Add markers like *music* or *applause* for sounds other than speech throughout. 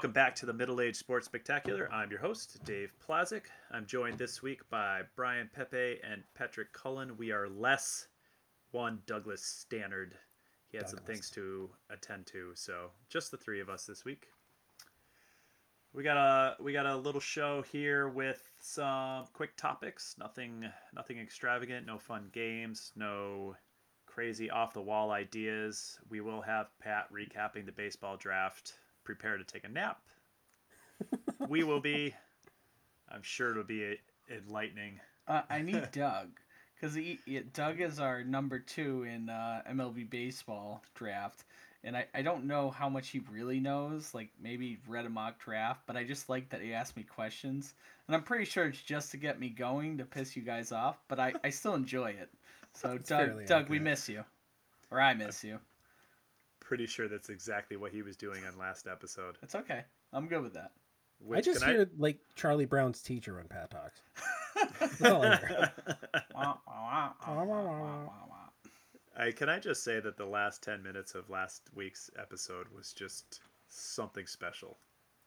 Welcome back to the Middle Age Sports Spectacular. I'm your host, Dave Plazik. I'm joined this week by Brian Pepe and Patrick Cullen. We are less one Douglas Stannard. He had some things to attend to, so just the three of us this week. We got a we got a little show here with some quick topics. Nothing nothing extravagant. No fun games. No crazy off the wall ideas. We will have Pat recapping the baseball draft. Prepare to take a nap. we will be. I'm sure it'll be enlightening. Uh, I need *laughs* Doug because Doug is our number two in uh, MLB baseball draft, and I, I don't know how much he really knows. Like maybe read a mock draft, but I just like that he asked me questions, and I'm pretty sure it's just to get me going to piss you guys off. But I, I still enjoy it. So It's Doug, fairly Doug, we miss you, or I miss you. Pretty sure that's exactly what he was doing on last episode. It's okay. I'm good with that. Which, I just can hear like Charlie Brown's teacher on Pat talks. I. *laughs* I can I just say that the last ten minutes of last week's episode was just something special.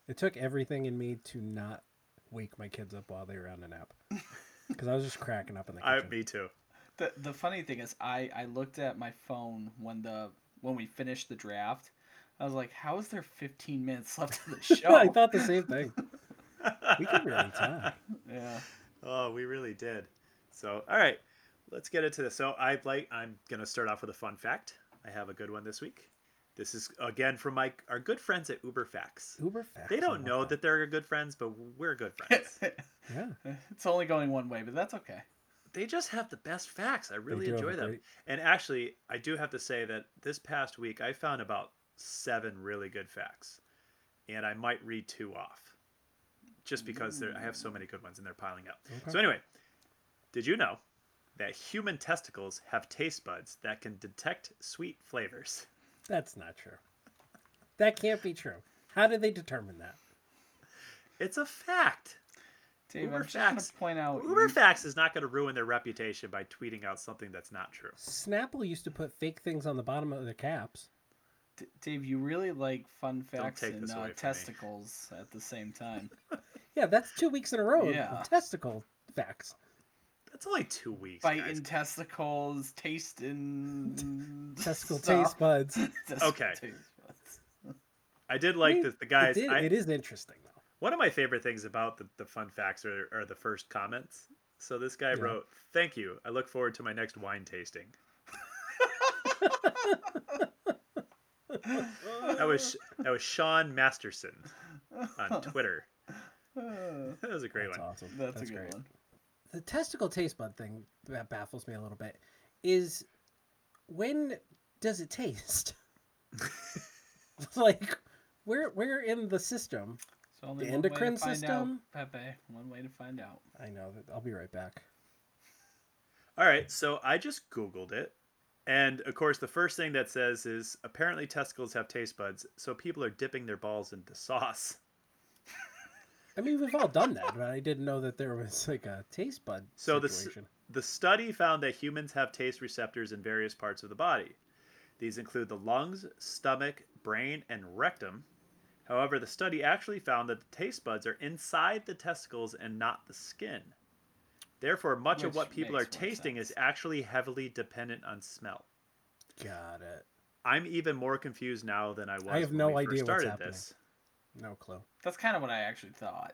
It took everything in me to not wake my kids up while they were on a nap. *laughs* Because I was just cracking up in the I kitchen. me too. The the funny thing is, I I looked at my phone when the when we finished the draft. I was like, how is there 15 minutes *laughs* left of the *laughs* show? I thought the same thing. *laughs* We could really talk. yeah. Oh, we really did. So, all right, let's get into this. So, I like I'm gonna start off with a fun fact. I have a good one this week. This is again from my our good friends at UberFacts. Uber facts. They don't love know that they're good friends, but we're good friends. Yeah. it's only going one way, but that's okay. They just have the best facts. I really enjoy them. great- And actually, I do have to say that this past week I found about seven really good facts, and I might read two off, just because there, I have so many good ones and they're piling up. Okay. So anyway, did you know that human testicles have taste buds that can detect sweet flavors? That's not true. That can't be true. How did they determine that? It's a fact. Dave, Uber *laughs* I'm just going facts. to point out. Uber Facts is not going to ruin their reputation by tweeting out something that's not true. Snapple used to put fake things on the bottom of their caps. D- Dave, you really like fun facts and uh, away me. testicles at the same time. *laughs* *laughs* Yeah, that's two weeks in a row of Yeah. testicle facts. That's only two weeks. Bite in testicles, taste in Testicle stuff. taste buds. Okay. taste buds. I did like I mean, the, the guys. It, I, it is interesting though. One of my favorite things about the, the fun facts are, are the first comments. So this guy Yeah. wrote, "Thank you. I look forward to my next wine tasting." That was that was Sean Masterson on *laughs* Twitter. That was a great That's one. awesome. That's, a good one. The testicle taste bud thing that baffles me a little bit is when does it taste? *laughs* like where where are in the system? So only The one way to endocrine find system? Out, Pepe, one way to find out. I know that I'll be right back. *laughs* All right, so I just googled it, and of course the first thing that says is apparently testicles have taste buds, so people are dipping their balls into sauce. I mean, we've all done that, but I didn't know that there was like a taste bud So the s- The study found that humans have taste receptors in various parts of the body. These include the lungs, stomach, brain, and rectum. However, the study actually found that the taste buds are inside the testicles and not the skin. Therefore, much of what people are makes more tasting is actually heavily dependent on smell. Got it. I'm even more confused now than I was. I have when no we first idea what's started happening. this. No clue. That's kind of what I actually thought.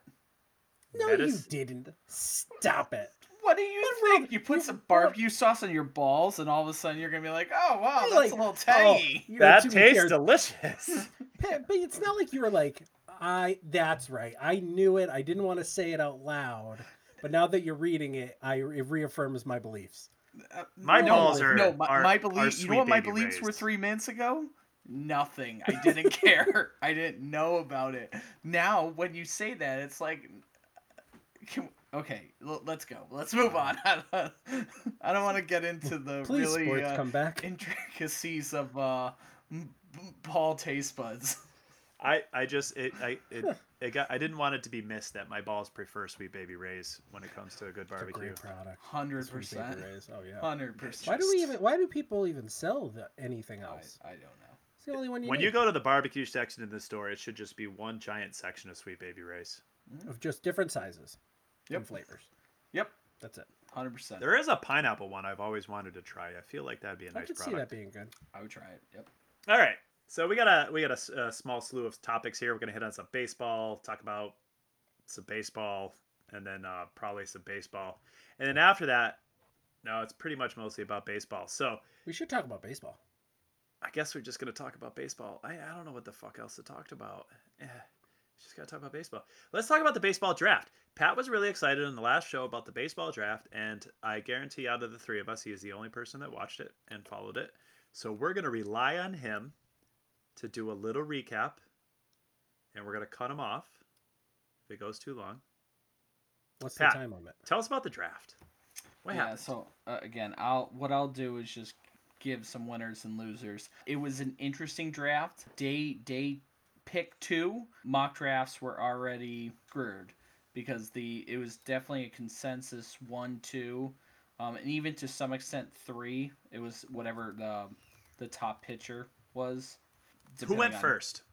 No, That you didn't. Stop it. What do you What's think? wrong- You put some barbecue sauce on your balls, and all of a sudden you're gonna be like, "Oh wow, that's Like, a little oh, tangy." you know, That to tastes fair, delicious. *laughs* *laughs* But it's not like you were like, I. That's right. I knew it. I didn't want to say it out loud, but now that you're reading it, I it reaffirms my beliefs. Uh, My no, balls are- no. My, are- my beliefs. You know what my baby beliefs were three minutes ago? Nothing. I didn't *laughs* care. I didn't know about it. Now, when you say that, it's like, can, okay, l- let's go. Let's move on. *laughs* I don't, want to get into the *laughs* Please, really sports, uh, come back. *laughs* intricacies of uh, m- m- Paul taste buds. I, I just it I it, it got I didn't want it to be missed that my balls prefer Sweet Baby Ray's when it comes to a good It's a barbecue. great product. Hundred Sweet Baby percent. Ray's. Oh yeah. Hundred percent. Why do we even? Why do people even sell the, anything I, else? I don't know. It's the only one you when need you go to the barbecue section in the store, it should just be one giant section of Sweet Baby Ray's. of just different sizes Yep. and flavors. Yep, That's it. hundred percent. There is a pineapple one I've always wanted to try. I feel like that'd be a I nice product. I could see that being good. I would try it. Yep. All right, so we got a we got a small slew of topics here. We're gonna hit on some baseball, talk about some baseball, and then uh, probably some baseball, and then after that, no, it's pretty much mostly about baseball. So We should talk about baseball. I guess we're just gonna talk about baseball. I, I don't know what the fuck else to talk about. Eh, just gotta talk about baseball. Let's talk about the baseball draft. Pat was really excited in the last show about the baseball draft, and I guarantee out of the three of us, he is the only person that watched it and followed it. So we're gonna rely on him to do a little recap, and we're gonna cut him off if it goes too long. What's Pat. the time limit? Tell us about the draft. What yeah. happened? So uh, again, I'll what I'll do is just give some winners and losers. It was an interesting draft. Day day pick two mock drafts were already screwed because the it was definitely a consensus one two, um, and even to some extent three. It was whatever the the top pitcher was. Who went on- first?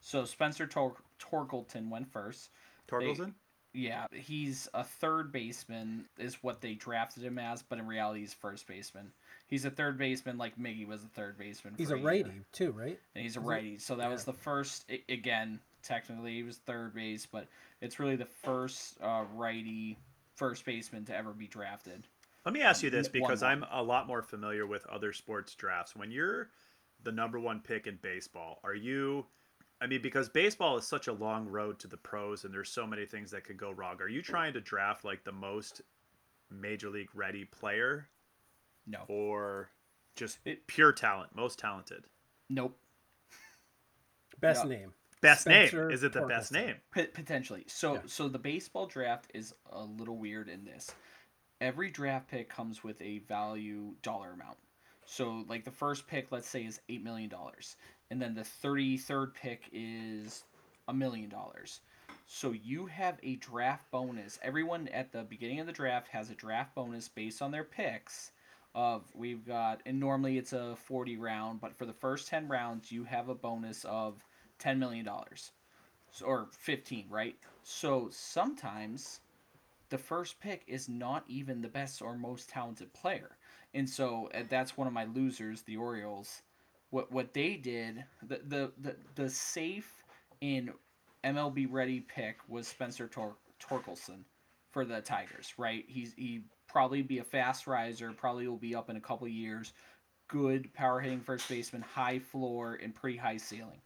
So Spencer Tor- Torkelton went first. Torkelson. Yeah, he's a third baseman, is what they drafted him as, but in reality, he's first baseman. He's a third baseman, like Miggy was a third baseman. He's for a year. righty too, right? and he's a Is it? righty. So that was the first. Again, technically, he was third base, but it's really the first uh, righty first baseman to ever be drafted. Let me ask you this because. I'm a lot more familiar with other sports drafts. When you're the number one pick in baseball, are you? I mean, because baseball is such a long road to the pros, and there's so many things that could go wrong. Are you trying to draft like the most major league ready player, No, or just It- pure talent, most talented? nope. Best Yeah. name. Best Spencer name? Is it the best name? P- potentially. So Yeah. so the baseball draft is a little weird in this. Every draft pick comes with a value dollar amount. So like the first pick, let's say, is eight million dollars, and then the thirty third pick is a million dollars. So you have a draft bonus. Everyone at the beginning of the draft has a draft bonus based on their picks. Of we've got, and normally it's a forty round, but for the first ten rounds, you have a bonus of ten million dollars or 15, right? So sometimes the first pick is not even the best or most talented player. And so uh, that's one of my losers, the Orioles. What what they did, the the the, the safe in MLB ready pick was Spencer Tor- Torkelson for the Tigers, right? He's he probably be a fast riser, probably will be up in a couple years. Good power hitting first baseman, high floor and pretty high ceiling.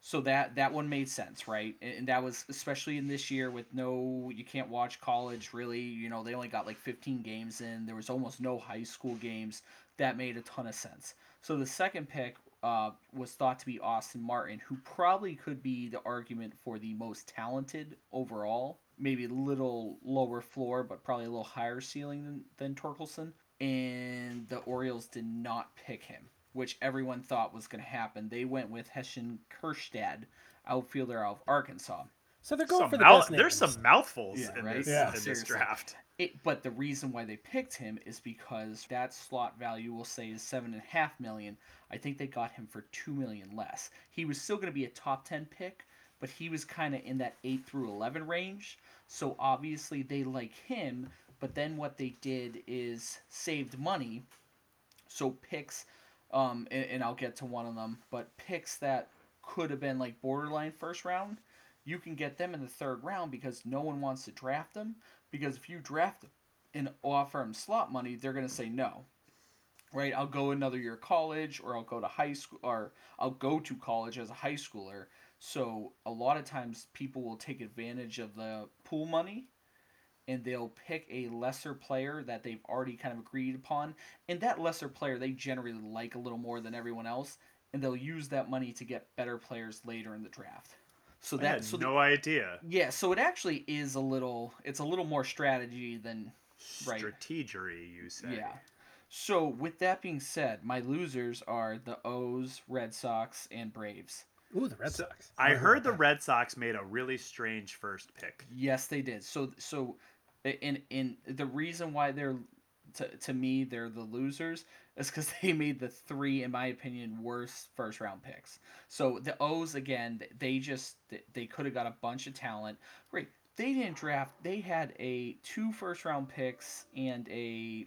So that that one made sense right? And that was especially in this year with no you can't watch college really you know they only got like 15 games in. There was almost no high school games. That made a ton of sense. So the second pick uh, was thought to be austin martin who probably could be the argument for the most talented overall maybe a little lower floor but probably a little higher ceiling than, than torkelson and the orioles did not pick him which everyone thought was going to happen. They went with Heston Kjerstad, outfielder out of Arkansas. So they're going Some for the mouth- best names. there's some mouthfuls Yeah, in, right? this, Yeah. in this Seriously. draft. It, but the reason why they picked him is because that slot value, we'll say, is seven and a half million. I think they got him for two million less. He was still going to be a top ten pick, but he was kind of in that eight through eleven range. So obviously they like him. But then what they did is saved money. So picks, um, and, and I'll get to one of them, but picks that could have been like borderline first round, you can get them in the third round because no one wants to draft them. Because if you draft and offer them slot money, they're going to say no. Right? I'll go another year of college or I'll go to high school or I'll go to college as a high schooler. So a lot of times people will take advantage of the pool money and they'll pick a lesser player that they've already kind of agreed upon. And that lesser player they generally like a little more than everyone else, and they'll use that money to get better players later in the draft. So that's so the- no idea. yeah, so it actually is a little it's a little more strategy than Right. Strategery, you say. yeah. So with that being said, my losers are the O's, Red Sox, and Braves. Ooh, the Red So, Sox. I Never heard the about Red Sox made a really strange first pick. Yes, they did. So so in in the reason why they're to, to me they're the losers is because *laughs* they made the three, in my opinion, worst first round picks. So the O's again, they just they could have got a bunch of talent. Great, they didn't draft. They had a two first round picks and a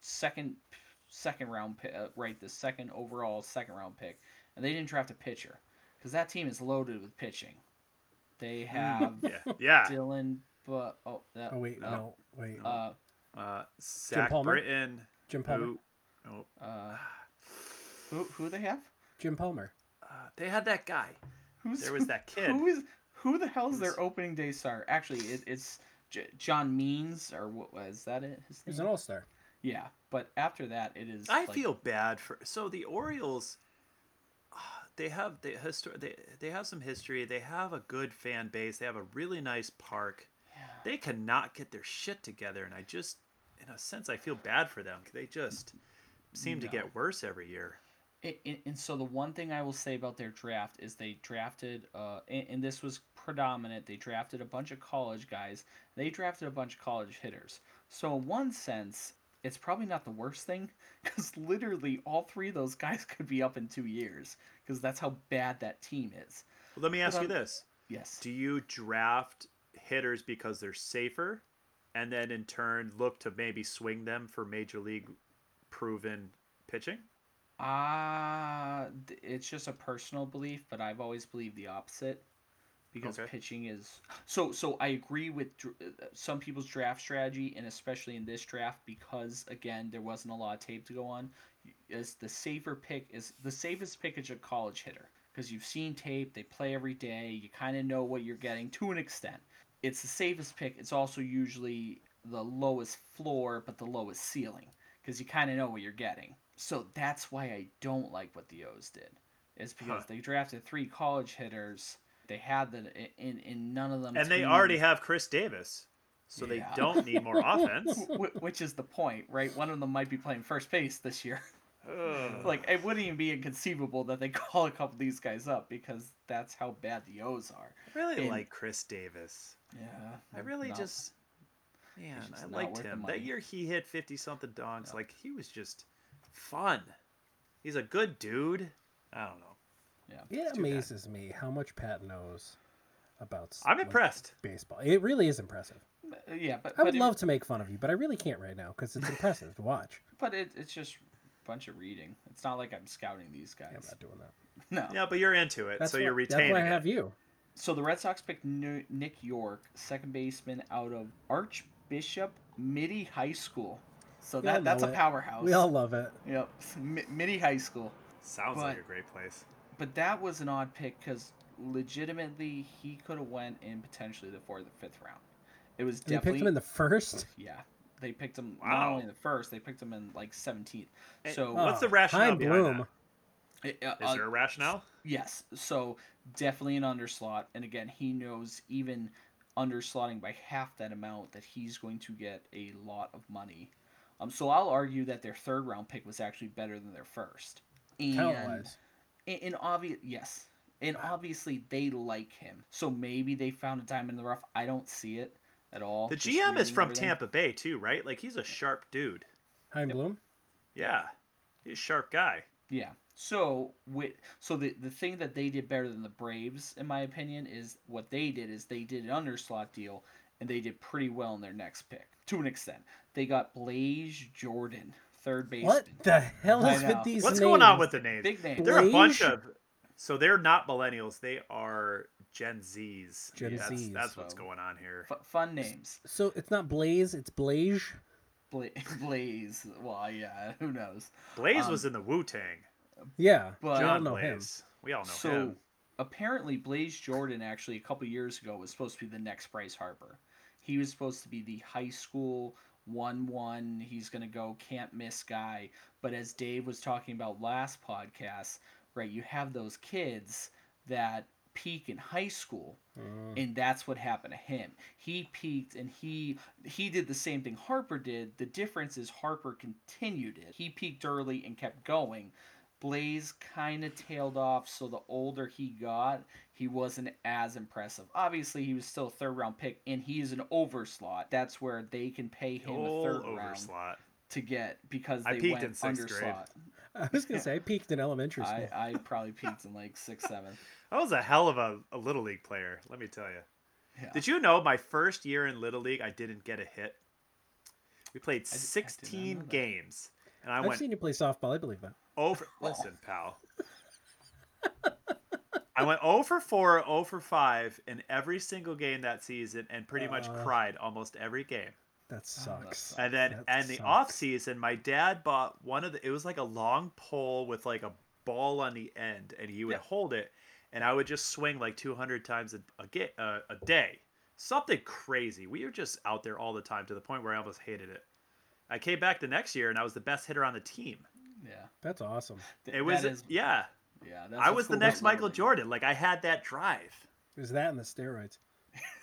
second second round pick, uh, right? The second overall second round pick, and they didn't draft a pitcher because that team is loaded with pitching. They have *laughs* Yeah, yeah. Dylan, but oh, that, Oh wait, no. no, wait. Uh, Uh, Zach Palmer? Britton. Jim Palmer. Who, oh, uh, who who they have? Jim Palmer. uh, they had that guy. Who's There was that *laughs* kid. Who is who the hell is their opening day star? Actually, it, it's J- John Means or what was that? It his He's name? an all star. Yeah, but after that, it is. I like- feel bad for so the Orioles. They have the history. They they have some history. They have a good fan base. They have a really nice park. They cannot get their shit together, and I just, in a sense, I feel bad for them. They just seem to get worse every year. It, it, and so the one thing I will say about their draft is they drafted, uh, and, and this was predominant. They drafted a bunch of college guys. They drafted a bunch of college hitters. So in one sense, it's probably not the worst thing because literally all three of those guys *laughs* could be up in two years because that's how bad that team is. Well, let me ask you um, this: Yes. Do you draft hitters because they're safer, and then in turn look to maybe swing them for major league proven pitching? Uh, it's just a personal belief, but I've always believed the opposite because Okay. pitching is so. So I agree with dr- uh, some people's draft strategy, and especially in this draft because again there wasn't a lot of tape to go on. Is the safer pick is the safest pick is a college hitter because you've seen tape, they play every day, you kind of know what you're getting to an extent. It's the safest pick. It's also usually the lowest floor, but the lowest ceiling because you kind of know what you're getting. So that's why I don't like what the O's did. Is because Huh. they drafted three college hitters. They had the in in none of them. And they already have Chris Davis, so Yeah. they don't need more *laughs* offense. Wh- which is the point, right? One of them might be playing first base this year. *laughs* Ugh. like it wouldn't even be inconceivable that they *laughs* call a couple of these guys up because that's how bad the O's are. I really and- like Chris Davis. Yeah, I really not- just, man, just I liked him. That year he hit fifty something donks. Yeah. Like he was just fun. He's a good dude. I don't know. Yeah. It It's too bad. amazes me how much Pat knows about. I'm like, impressed. baseball. It really is impressive. Uh, Yeah, but I would but love to make fun of you, but I really can't right now because it's impressive to watch. *laughs* but it, it's just a bunch of reading. It's not like I'm scouting these guys. Yeah, I'm not doing that. *laughs* No. Yeah, but you're into it, That's so why, you're That's retaining why I it. have you. So the Red Sox picked Nick Yorke, second baseman out of Archbishop Mitty High School. So We all that that's know a it. powerhouse. We all love it. Yep, *laughs* Mi- Mitty High School. Sounds like a great place. But that was an odd pick because legitimately he could have went in potentially the fourth or fifth round. It was They definitely picked him in the first. *laughs* yeah. They picked him not only in the first, they picked him in like seventeenth. And So What's the rationale behind Bloom. it- uh, Is there a rationale? Yes. So definitely an underslot. And again, he knows even underslotting by half that amount that he's going to get a lot of money. Um, so I'll argue that their third round pick was actually better than their first. And Talent-wise. And, and obvious yes. And obviously they like him. So maybe they found a diamond in the rough. I don't see it at all. The GM is from everything. Tampa Bay too, right? Like he's a sharp dude. Chaim Bloom. Yeah, he's a sharp guy. Yeah. So with so the the thing that they did better than the Braves, in my opinion, is what they did is they did an underslot deal and they did pretty well in their next pick to an extent. They got Blaze Jordan, third baseman. What the hell is know. with these What's names? going on with the names? Big name. They're a bunch of. So they're not millennials. They are Gen Zs. Gen that's, Zs. That's what's So- going on here. F- fun names. So it's not Blaze, it's Blaze. Bla- *laughs* Blaze. Well, yeah. *laughs* Who knows? Blaze um, was in the Wu Tang. Yeah, But- we all John know him. We all know so him. apparently Blaze Jordan actually a couple years ago was supposed to be the next Bryce Harper. He was supposed to be the high school one one. He's gonna go can't miss guy. But as Dave was talking about last podcast, right, you have those kids that peak in high school Mm. and that's what happened to him. He peaked and he he did the same thing Harper did. The difference is Harper continued it. He peaked early and kept going. Blaze kind of tailed off, so the older he got, he wasn't as impressive. Obviously, he was still a third round pick, and he is an overslot. That's where they can pay him a Old third round. overslot. to get because I they peaked went in sixth under grade. I was gonna say I peaked in elementary school. I, I probably peaked in like sixth, *laughs* seventh. I was a hell of a, a little league player. Let me tell you. Yeah. Did you know my first year in little league I didn't get a hit? We played I did not 16 know that. games, and I I've went seen you play softball. I believe that. over. *laughs* Listen, pal. *laughs* I went 0 for 4, 0 for 5 in every single game that season, and pretty much Uh. cried almost every game. That sucks. sucks. And then, That and the sucks. off season, my dad bought one of the. It was like a long pole with like a ball on the end, and he would Yeah. hold it, and I would just swing like 200 times a a, ga- uh, a day, something crazy. We were just out there all the time to the point where I almost hated it. I came back the next year, and I was the best hitter on the team. Yeah. That's awesome. Th- It was, that is- yeah. Yeah. That's I what's was the next Michael Little Jordan. Like I had that drive. Is that and the steroids?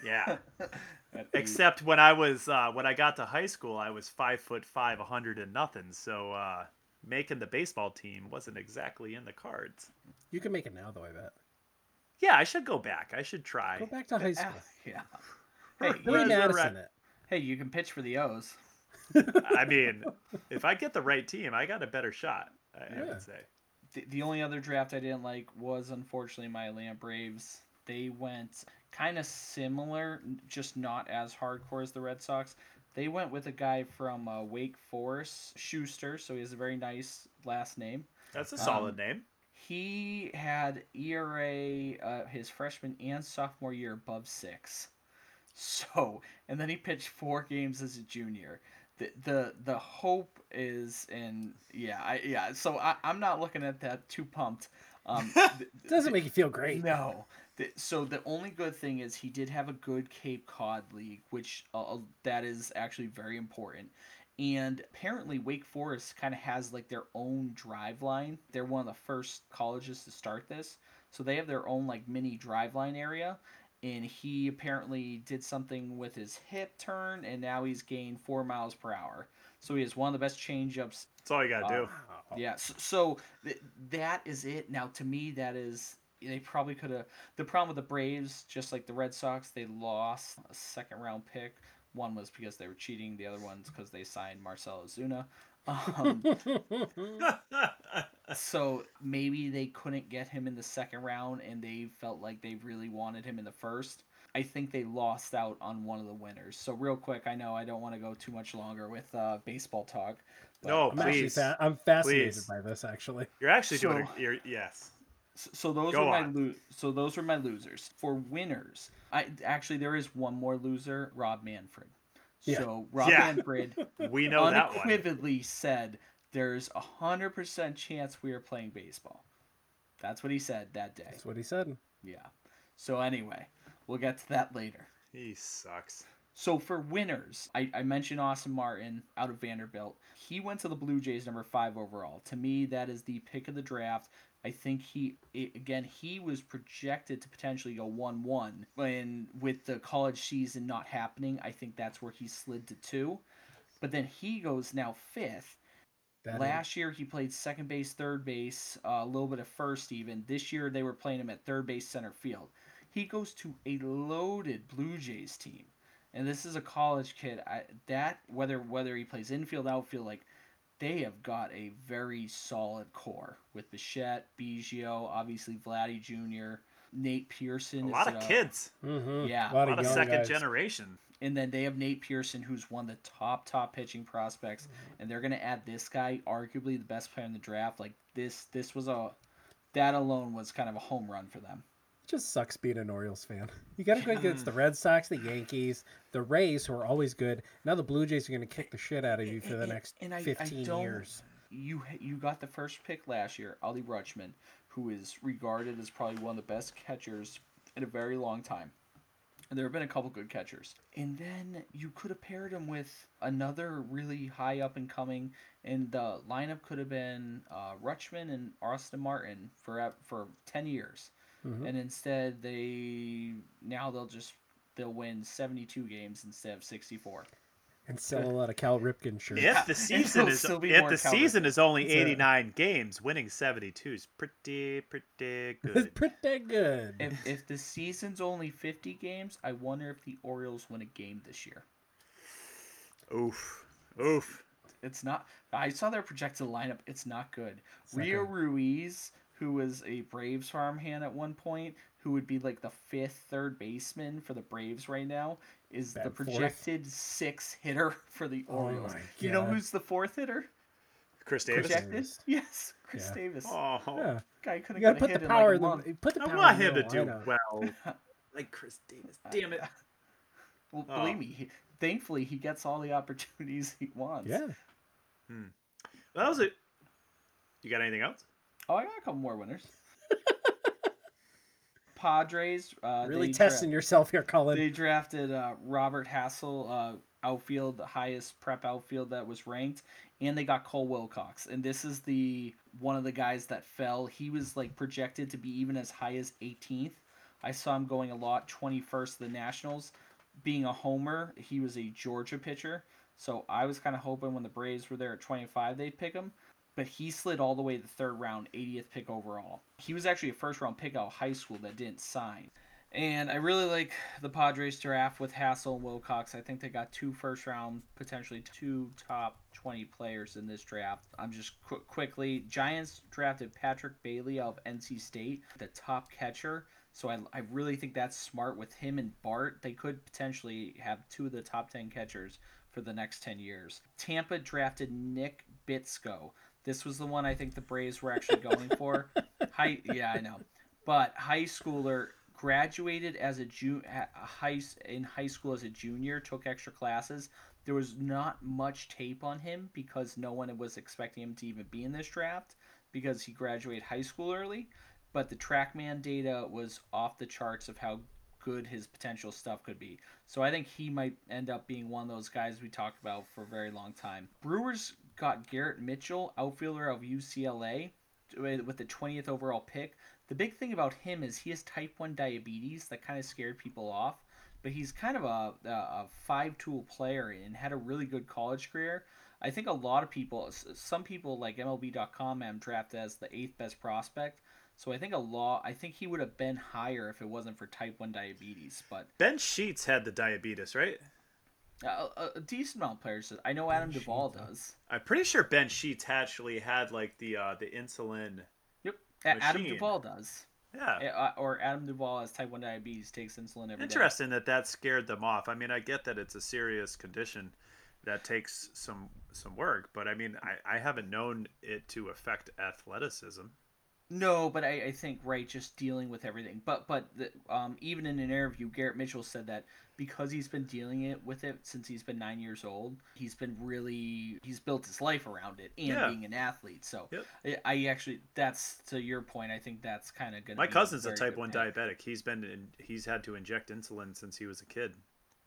Yeah. League. *laughs* That *laughs* dude- Except when I was uh, when I got to high school, I was five foot five, a hundred and nothing. So uh, making the baseball team wasn't exactly in the cards. You can make it now, though. I bet. Yeah, I should go back. I should try. Go back to high school. *laughs* yeah. Hey, Where's Billy Madison it. hey, you can pitch for the O's. I mean, if I get the right team, I got a better shot. I, I would say. The, the only other draft I didn't like was unfortunately my Atlanta Braves. They went kind of similar, just not as hardcore as the Red Sox. They went with a guy from uh, Wake Forest, Shuster, so he has a very nice last name. That's a solid Um, name. He had ERA uh, his freshman and sophomore year above six. *laughs* So, and then he pitched four games as a junior. The the the hope is in yeah I yeah. So I I'm not looking at that too pumped. Um, *laughs* doesn't make you feel great. no. The- So the only good thing is he did have a good Cape Cod league, which uh, that is actually very important. And apparently Wake Forest kind of has like their own drive line. They're one of the first colleges to start this, so they have their own like mini drive line area. And he apparently did something with his hip turn, and now he's gained four miles per hour. So he has one of the best changeups That's all you gotta do. Wow. yeah, so, so th- that is it. Now, to me, that is they probably could have. The problem with the Braves, just like the Red Sox, they lost a second round pick. One was because they were cheating. The other one's because they signed Marcell Ozuna. Um, *laughs* so maybe they couldn't get him in the second round, and they felt like they really wanted him in the first. I think they lost out on one of the winners. So real quick, I know I don't want to go too much longer with uh, baseball talk. no, I'm please. fa- I'm fascinated Please. by this actually. You're actually doing. So- A, you're, yes. S- So those Go are my on. lo- so those are my losers. For winners, I actually there is one more loser, Rob Manfred. Yeah. So Rob Yeah. Manfred *laughs* We know that one. unequivocally said there's a hundred percent chance we are playing baseball. That's what he said that day. That's what he said. Yeah. So anyway, we'll get to that later. He sucks. So for winners, I, I mentioned Austin Martin out of Vanderbilt. He went to the Blue Jays number five overall. To me, that is the pick of the draft. I think he again he was projected to potentially go one one, and with the college season not happening, I think that's where he slid to two. But then he goes now fifth. That Last year he played second base, third base, uh, a little bit of first even. This year they were playing him at third base, center field. He goes to a loaded Blue Jays team, and this is a college kid. I, that whether whether he plays infield, outfield, like they have got a very solid core with Bichette, Biggio, obviously Vladdy Jr., Nate Pearson. A lot of a- kids. Mhm. Yeah. a lot A of, lot of young second guys. generation. And then they have Nate Pearson, who's one of the top top pitching prospects, and they're gonna add this guy, arguably the best player in the draft. Like this, this was a that alone was kind of a home run for them. Just sucks being an Orioles fan. You got to go against the Red Sox, the Yankees, the Rays, who are always good. Now the Blue Jays are going to kick the shit out of you for the next and I- I 15 don't- years. You you got the first pick last year, Adley Rutschman, who is regarded as probably one of the best catchers in a very long time. And there have been a couple good catchers. And then you could have paired him with another really high up and coming, and the lineup could have been uh, Rutschman and Austin Martin for for ten years. Mhm. And instead, they now they'll just they'll win seventy two games instead of sixty four. And sell a lot of Cal Ripken shirts. If the season is if the Calvin. season is only That's it. 89 games, winning 72 is pretty pretty *laughs* good. Pretty good. If if the season's only fifty games, I wonder if the Orioles win a game this year. oof. Oof. It's not. I saw their projected lineup. It's not good. It's not Rio good. Ruiz, who was a Braves farmhand at one point, who would be like the fifth third baseman for the Braves right now, is the Bad fourth. projected sixth hitter *laughs* for the Oh Orioles. my you know who's the fourth hitter? Chris Davis. Projected? Yes, Chris Yeah. Davis. Oh, Yeah. Guy couldn't You get a put hit the in power like in the put the I power want in the him to do well, *laughs* like Chris Davis. Damn it. *laughs* Well, Oh. believe me, he, thankfully he gets all the opportunities he wants. Yeah. Hmm. That was it. You got anything else? Oh, I got a couple more winners. *laughs* Padres. Uh, really testing dra- yourself here, Colin. They drafted uh, Robert Hassell, uh, outfield, the highest prep outfield that was ranked, and they got Cole Wilcox. And this is the one of the guys that fell. He was like projected to be even as high as 18th. I saw him going a lot, 21st the Nationals. Being a homer, he was a Georgia pitcher. So I was kind of hoping when the Braves were there at 25, they'd pick him. But he slid all the way to the third round, 80th pick overall. He was actually a first round pick out of high school that didn't sign. And I really like the Padres draft with Hassell and Wilcox. I think they got two first round, potentially two top 20 players in this draft. I'm just qu- quickly Giants drafted Patrick Bailey of NC State, the top catcher. So I, I really think that's smart with him and Bart. They could potentially have two of the top 10 catchers for the next 10 years. Tampa drafted Nick Bitsko. This was the one I think the Braves were actually going for. *laughs* High, yeah, I know. But high schooler graduated as a ju- a high in high school as a junior, took extra classes. There was not much tape on him because no one was expecting him to even be in this draft because he graduated high school early. But the TrackMan data was off the charts of how good his potential stuff could be. So I think he might end up being one of those guys we talked about for a very long time. Brewers got Garrett Mitchell, outfielder of UCLA, with the 20th overall pick. The big thing about him is he has type 1 diabetes that kind of scared people off, but he's kind of a, a, five tool player and had a really good college career. I think a lot of people, some people like MLB.com him drafted as the eighth best prospect. So I think a lot. I think he would have been higher if it wasn't for type one diabetes. But Ben Sheets had the diabetes, right? Uh, a, a decent amount of players. does. I know Adam Ben Duvall Sheets, does. I'm pretty sure Ben Sheets actually had like the uh, the insulin. Yep, A- Adam Machine. Duvall does. Yeah. Uh, or Adam Duvall has type one diabetes, takes insulin every day. Interesting that that scared them off. I mean, I get that it's a serious condition that takes some some work, but I mean, I, I haven't known it to affect athleticism. No, but I, I think right, just dealing with everything. But but the, um, even in an interview, Garrett Mitchell said that because he's been dealing it with it since he's been nine years old, he's been really he's built his life around it and Yeah. being an athlete. So Yep. I, I actually that's to your point. I think that's kind of gonna. My cousin's a type one diabetic. He's been in, he's had to inject insulin since he was a kid.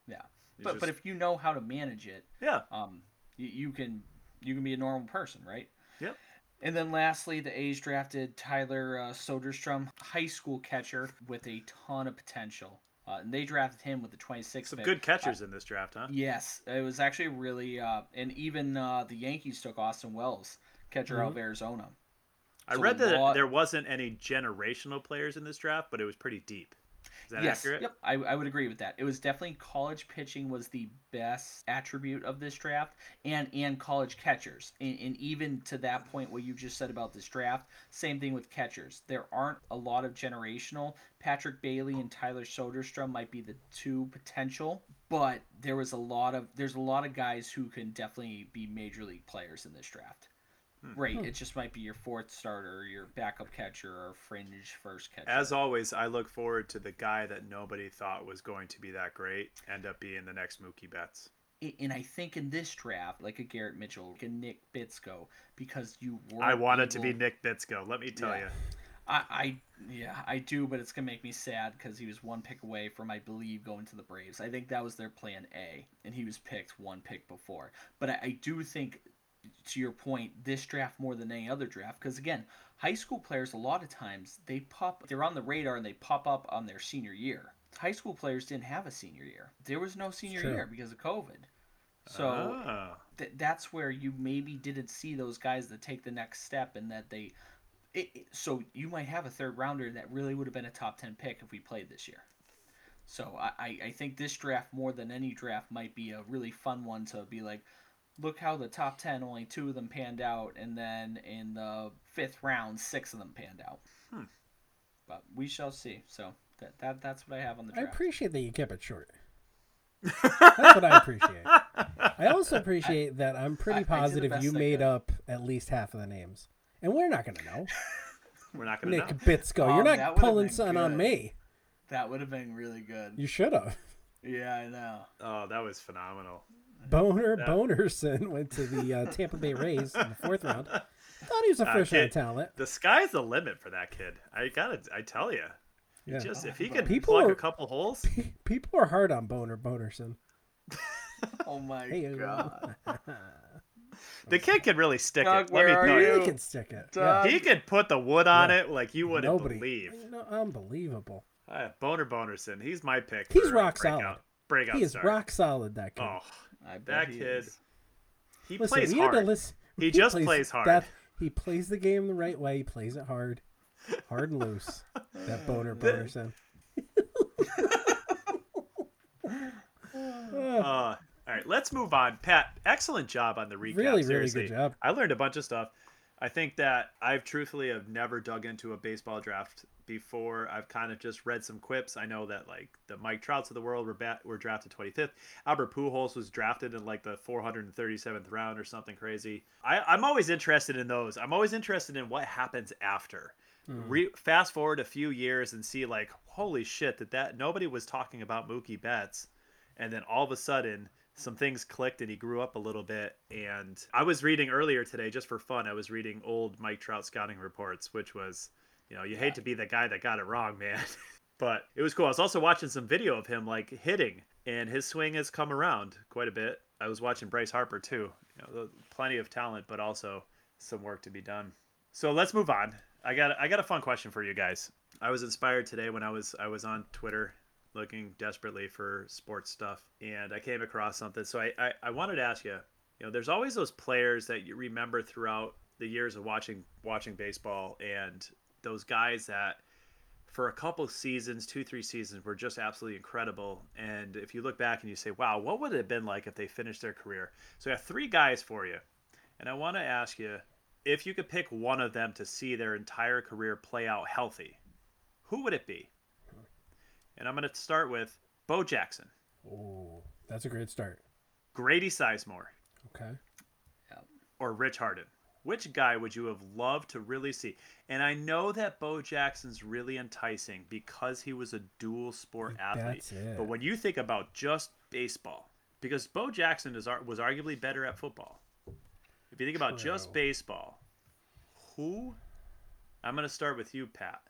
Yeah, He's but but if you know how to manage it, yeah, um, you, you can you can be a normal person, right? Yep. And then lastly, the A's drafted Tyler uh, Soderstrom, high school catcher with a ton of potential. Uh, and they drafted him with the 26th some pick. good catchers in this draft, huh? Yes, it was actually really, uh, and even uh, the Yankees took Austin Wells, catcher out of Arizona. I So read that lot- there wasn't any generational players in this draft, but it was pretty deep. That yes, accurate? yep, I, I would agree with that. It was definitely college pitching was the best attribute of this draft, and and college catchers, and, and even to that point, what you just said about this draft, same thing with catchers. There aren't a lot of generational. Patrick Bailey and Tyler Soderstrom might be the two potential, but there was a lot of there's a lot of guys who can definitely be major league players in this draft. Right, Hmm. it just might be your fourth starter, your backup catcher, or fringe first catcher. As always, I look forward to the guy that nobody thought was going to be that great end up being the next Mookie Betts. And I think in this draft, like a Garrett Mitchell, like a Nick Bitsko, because you were I want it to be Nick Bitsko. Let me tell Yeah. you. I, I yeah, I do, but it's gonna make me sad because he was one pick away from, I believe, going to the Braves. I think that was their plan A, and he was picked one pick before. But I, I do think, to your point, this draft more than any other draft, because again, high school players a lot of times they pop, they're on the radar and they pop up on their senior year. High school players didn't have a senior year. There was no senior year because of COVID. So Ah. th- that's where you maybe didn't see those guys that take the next step and that they it, it- so you might have a third rounder that really would have been a top 10 pick if we played this year so I, I- I think this draft more than any draft might be a really fun one to be like look how the top 10 only two of them panned out and then in the fifth round six of them panned out Hmm. but we shall see so that, that that's what i have on the I appreciate that you kept it short. That's what I appreciate. I also appreciate *laughs* that I'm I- I pretty positive best you made could. up at least half of the names, and we're not going to know. *laughs* We're not gonna Nick know. Bitsko, Oh, you're not pulling been something on me. that would have been really good You should have. yeah i know Oh, that was phenomenal. *laughs* Boner Yeah. Bonerson went to the uh, Tampa Bay Rays in the fourth round. *laughs* Thought he was a Uh, first round talent. The sky's the limit for that kid. I gotta, I tell you. Yeah. Just if he can People plug are- a couple holes, *laughs* People are hard on Boner Bonerson. oh my Hey, uh, god the kid can really stick Doug, it. Let me tell He you. you? really can stick it. Doug. He could put the wood on Yeah. it like you wouldn't Nobody. believe. No, unbelievable. Uh, Boner Bonerson, he's my pick. He's rock breakout, solid. Breakout He is star. rock solid. That kid. Oh, I bet that he kid. is. he Listen, plays you had to hard. listen. He just plays hard. That, he plays the game the right way. He plays it hard, hard and loose. That Boner *laughs* Bonerson. *laughs* Uh, all right, let's move on. Pat, excellent job on the recap. Really, really Seriously. good job. I learned a bunch of stuff. I think that I've truthfully have never dug into a baseball draft before. I've kind of just read some quips. I know that like the Mike Trouts of the world were bat- were drafted 25th. Albert Pujols was drafted in like the 437th round or something crazy. I, I'm always interested in those. I'm always interested in what happens after. Hmm. Re- fast forward a few years and see like holy shit that that nobody was talking about Mookie Betts, and then all of a sudden some things clicked and he grew up a little bit. And I was reading earlier today just for fun. I was reading old Mike Trout scouting reports, which was, you know, you hate to be the guy that got it wrong, man. *laughs* but it was cool. I was also watching some video of him like hitting, and his swing has come around quite a bit. I was watching Bryce Harper too. You know, plenty of talent, but also some work to be done. So let's move on. I got I got a fun question for you guys. I was inspired today when I was I was on Twitter looking desperately for sports stuff and I came across something. So I, I, I wanted to ask you, you know, there's always those players that you remember throughout the years of watching watching baseball and those guys that for a couple seasons, two, three seasons, were just absolutely incredible. And if you look back and you say, wow, what would it have been like if they finished their career? So I have three guys for you. And I want to ask you if you could pick one of them to see their entire career play out healthy, who would it be? And I'm going to start with Bo Jackson, Oh, that's a great start. Grady Sizemore, Okay. or Rich Harden. Which guy would you have loved to really see? And I know that Bo Jackson's really enticing because he was a dual sport athlete. That's it. But when you think about just baseball, because Bo Jackson is was arguably better at football. If you think about just baseball, who? I'm going to start with you, Pat.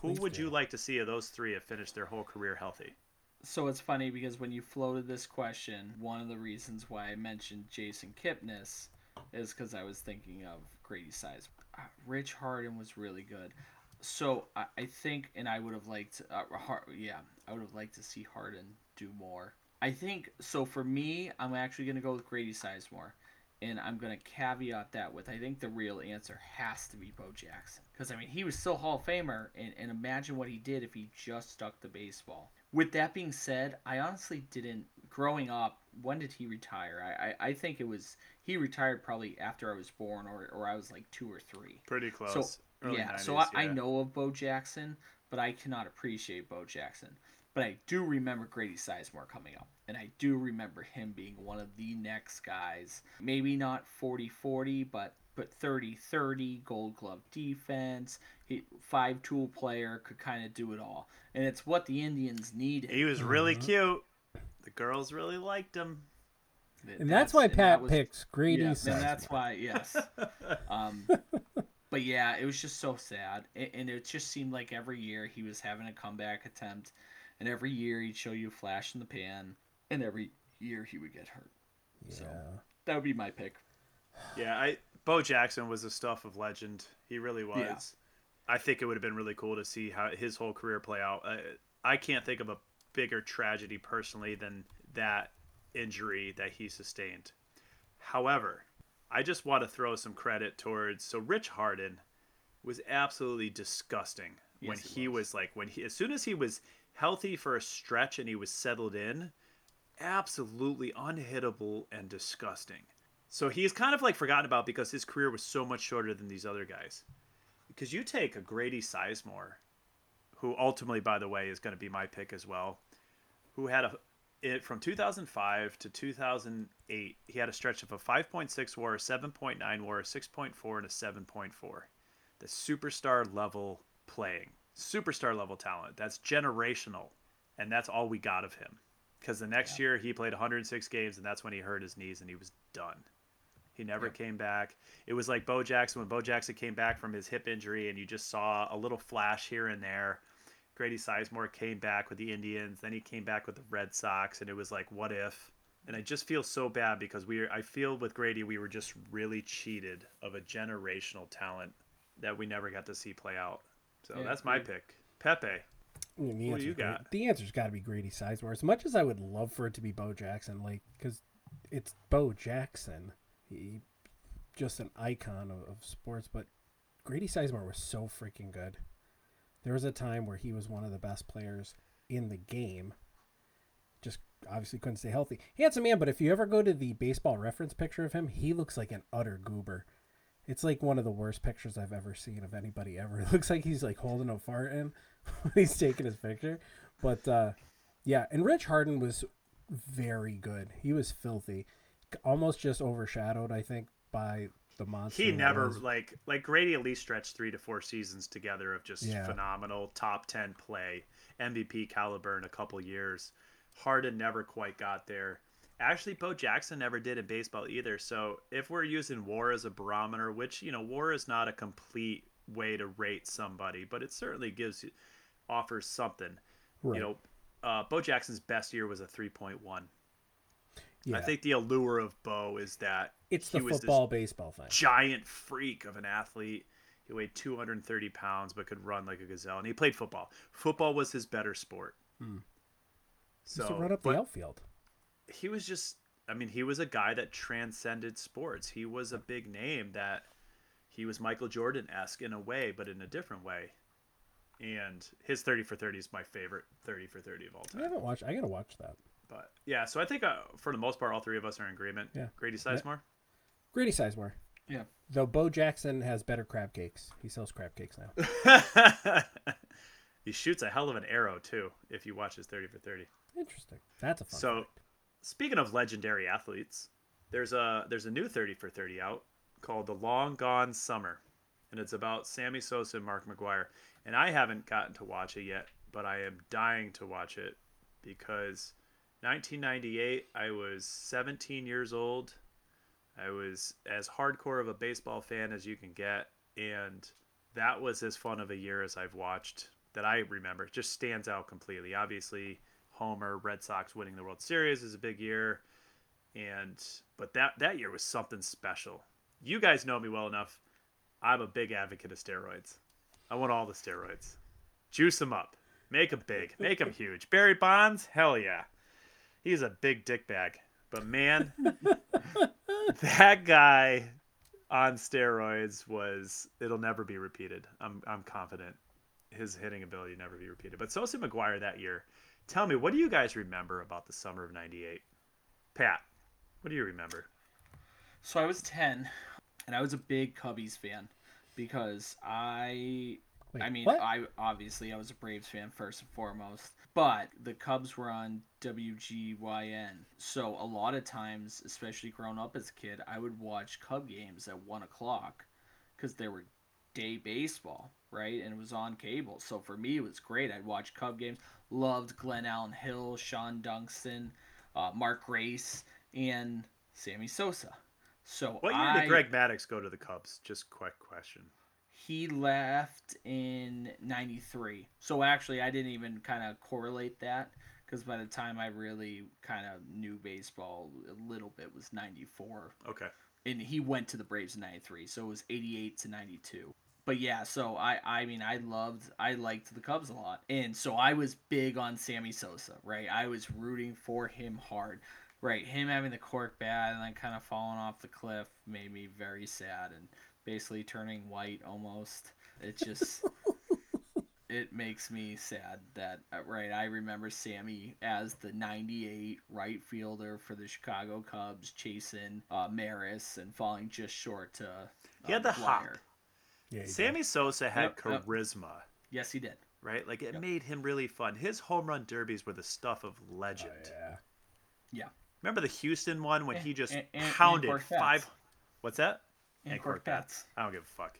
Who Please would you like to see of those three have finished their whole career healthy? So it's funny because when you floated this question, one of the reasons why I mentioned Jason Kipnis is because I was thinking of Grady Size. Uh, Rich Harden was really good. So I, I think, and I would have liked, uh, yeah, I would have liked to see Harden do more. I think so. For me, I'm actually going to go with Grady Sizemore, and I'm going to caveat that with I think the real answer has to be Bo Jackson because I mean he was still Hall of Famer, and, and imagine what he did if he just stuck to baseball. With that being said, I honestly didn't. Growing up, when did he retire? I, I, I think it was he retired probably after I was born, or, or I was like two or three. Pretty close. So Early yeah, 90s, so I, I know of Bo Jackson, but I cannot appreciate Bo Jackson. But I do remember Grady Sizemore coming up, and I do remember him being one of the next guys. Maybe not 40-40, but but 30-30, Gold Glove defense, he, five tool player, could kind of do it all, and it's what the Indians needed. He was really Mhm. cute. The girls really liked him. And that's, why and that Pat was- picks Grady yeah, and that's why yes. *laughs* Um, but yeah, it was just so sad, A- and it just seemed like every year he was having a comeback attempt, and every year he'd show you a flash in the pan, and every year he would get hurt. yeah. So that would be my pick. Yeah, I Bo Jackson was the stuff of legend. He really was. Yeah. I think it would have been really cool to see how his whole career play out. I, I can't think of a bigger tragedy personally than that injury that he sustained. However, I just want to throw some credit towards so Rich Harden was absolutely disgusting when Yes, he he was. was like when he as soon as he was healthy for a stretch and he was settled in, absolutely unhittable and disgusting. So he's kind of like forgotten about because his career was so much shorter than these other guys. Because you take a Grady Sizemore, who ultimately, by the way, is going to be my pick as well, who had a it from 2005 to 2008, he had a stretch of a 5.6 WAR, a 7.9 WAR, a 6.4, and a 7.4. The superstar level playing, superstar level talent. That's generational, and that's all we got of him. Because the next yeah. year he played 106 games, and that's when he hurt his knees and he was done. He never yep. came back. It was like Bo Jackson when Bo Jackson came back from his hip injury, and you just saw a little flash here and there Grady Sizemore came back with the Indians, then he came back with the Red Sox, and it was like, what if? And I just feel so bad because we, I feel with Grady, we were just really cheated of a generational talent that we never got to see play out. So yeah, that's my yeah. pick, Pepe. I mean, what do you got? The answer's got to be Grady Sizemore. As much as I would love for it to be Bo Jackson, like because it's Bo Jackson, he just an icon of, of sports. But Grady Sizemore was so freaking good. There was a time where he was one of the best players in the game. Just obviously couldn't stay healthy. Handsome man, but if you ever go to the baseball reference picture of him, he looks like an utter goober. It's like one of the worst pictures I've ever seen of anybody ever. *laughs* It looks like he's like holding a fart in *laughs* when he's taking his picture. But uh, yeah, and Rich Harden was very good. He was filthy, almost just overshadowed, I think, by the monster. He never like like Grady at least stretched three to four seasons together of just yeah. phenomenal top ten play, MVP caliber in a couple years. Harden never quite got there. Actually, Bo Jackson never did in baseball either. So if we're using WAR as a barometer, which you know WAR is not a complete way to rate somebody, but it certainly gives you offers something. Right. You know, uh, Bo Jackson's best year was a three point one. Yeah. I think the allure of Bo is that it's the football baseball thing. Giant freak of an athlete. He weighed 230 pounds but could run like a gazelle, and he played football. Football was his better sport. Hmm. So to run up the outfield. He was just. I mean, he was a guy that transcended sports. He was a big name that he was Michael Jordan esque in a way, but in a different way. And his 30 for 30 is my favorite 30 for 30 of all time. I haven't watched. I gotta watch that. But yeah, so I think uh, for the most part, all three of us are in agreement. Yeah. Grady Sizemore. Yeah. Grady Sizemore. Yeah. Though Bo Jackson has better crab cakes. He sells crab cakes now. *laughs* *laughs* he shoots a hell of an arrow too. If you watch his thirty for thirty. Interesting. That's a fun. So, fact. speaking of legendary athletes, there's a there's a new thirty for thirty out called The Long Gone Summer, and it's about Sammy Sosa and Mark McGwire. And I haven't gotten to watch it yet, but I am dying to watch it because 1998, I was 17 years old. I was as hardcore of a baseball fan as you can get, and that was as fun of a year as I've watched that I remember. It just stands out completely. Obviously, Homer, Red Sox winning the World Series is a big year, and but that that year was something special. You guys know me well enough. I'm a big advocate of steroids. I want all the steroids. Juice them up. Make them big. Make them huge. Barry Bonds, hell yeah he's a big dick bag. But man, *laughs* that guy on steroids was it'll never be repeated. I'm I'm confident his hitting ability never be repeated. But Sosa McGwire that year, tell me what do you guys remember about the summer of '98? Pat, what do you remember? So I was ten, and I was a big Cubbies fan because I Wait, I mean, what? I obviously I was a Braves fan first and foremost, but the Cubs were on WGN, so a lot of times, especially growing up as a kid, I would watch Cub games at one o'clock because they were day baseball, right? And it was on cable, so for me it was great. I'd watch Cub games. Loved Glenallen Hill, Shawon Dunston, uh, Mark Grace, and Sammy Sosa. So what year I, did Greg Maddux go to the Cubs? Just quick question he left in 93 so actually i didn't even kind of correlate that because by the time i really kind of knew baseball a little bit was 94 okay. And he went to the braves in 93 so it was 88 to 92 but yeah so i i mean i loved i liked the cubs a lot. And so i was big on sammy sosa right? I was rooting for him hard right? Him having the cork bat and then kind of falling off the cliff made me very sad and basically turning white almost. It just *laughs* it makes me sad that uh, right I remember Sammy as the 98 right fielder for the Chicago Cubs chasing uh, Maris and falling just short to uh, He had the hop. Yeah, Sammy did. Sosa had Yep, yep. charisma, Yes, he did. right? Like it Yep. made him really fun. His home run derbies were the stuff of Oh, legend. yeah. Yeah. Remember the Houston one when And- he just and- and- and pounded Cork five? What's that? And, And Cork Cork Bats. I don't give a fuck.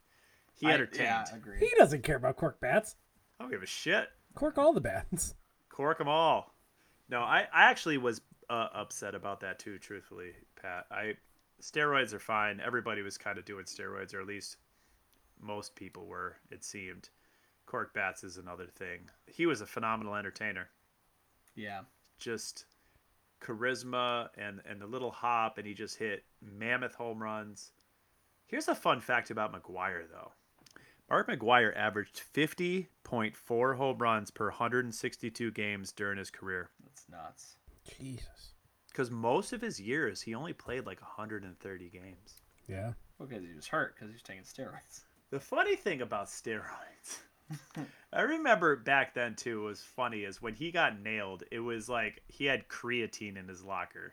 He I- entertained. Yeah, I, agreed. He doesn't care about cork bats. I don't give a shit. Cork all the bats. Cork them all. No, I, I actually was uh, upset about that too. Truthfully, Pat, I steroids are fine. Everybody was kind of doing steroids, or at least most people were. It seemed. Cork Bats is another thing. He was a phenomenal entertainer. Yeah. Just charisma and and the little hop, and he just hit mammoth home runs. Here's a fun fact about McGwire, though. Mark McGwire averaged 50.4 home runs per 162 games during his career. That's nuts. Jesus. Because most of his years, he only played like 130 games. Yeah. Well, because he was hurt because he was taking steroids. *laughs* The funny thing about steroids, *laughs* I remember back then too, was funny is when he got nailed, it was like he had creatine in his locker.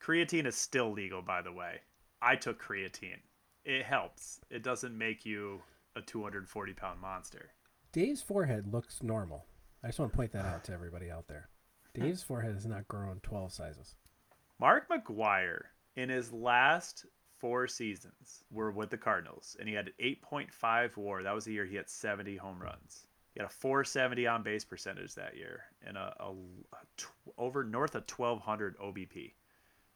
Creatine is still legal, by the way. I took creatine. It helps. It doesn't make you a 240 pound monster. Dave's forehead looks normal. I just want to point that out to everybody out there. *sighs* Dave's forehead has not grown 12 sizes. Mark McGwire, in his last four seasons, were with the Cardinals, and he had an 8.5 WAR. That was the year he had 70 home runs. He had a 470 on base percentage that year, and a, a, a tw- over north of 1200 OBP.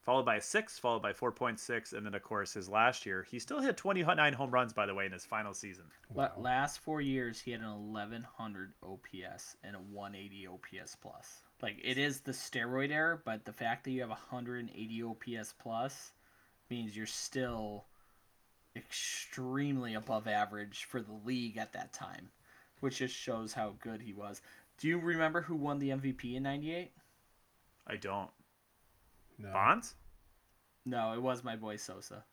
Followed by a six, followed by 4.6, and then of course his last year, he still hit 29 home runs by the way in his final season. La- last four years, he had an 1100 OPS and a 180 OPS plus. Like it is the steroid era, but the fact that you have a 180 OPS plus means you're still extremely above average for the league at that time, which just shows how good he was. Do you remember who won the MVP in '98? I don't. No. Bonds? No, it was my boy Sosa.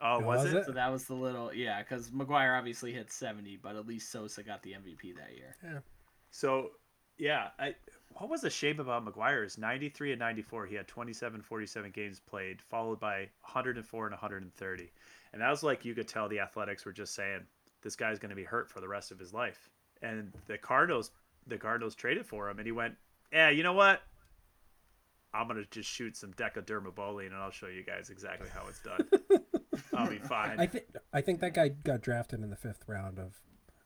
Oh, Who was, was it? it? So that was the little yeah, because McGwire obviously hit 70, but at least Sosa got the MVP that year. Yeah. So, yeah, I what was the shape about McGwire is 93 and 94. He had 27, 47 games played, followed by 104 and 130. And that was like you could tell the Athletics were just saying this guy's going to be hurt for the rest of his life. And the Cardinals, the Cardinals traded for him, and he went, "Yeah, you know what? I'm gonna just shoot some decadermaboline, and I'll show you guys exactly how it's done. *laughs* I'll be fine." I think I think that guy got drafted in the fifth round of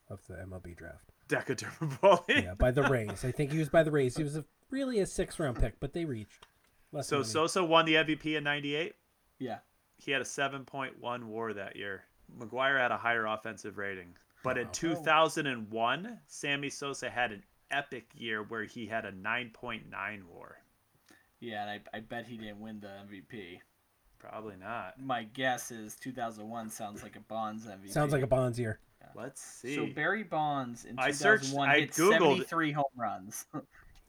of the MLB draft. Decadermaboline. Yeah, by the Rays. I think he was by the Rays. He was a, really a six round pick, but they reached. Less So money. Sosa won the MVP in '98. Yeah. he had a 7.1 war that year. McGwire had a higher offensive rating. But in Wow. 2001, Sammy Sosa had an epic year where he had a 9.9 war. Yeah, and I, I bet he didn't win the MVP. Probably not. My guess is 2001 sounds like a Bonds MVP. Sounds like a Bonds year. Let's see. So Barry Bonds in I 2001 searched- I hit Googled- 73 home runs. *laughs*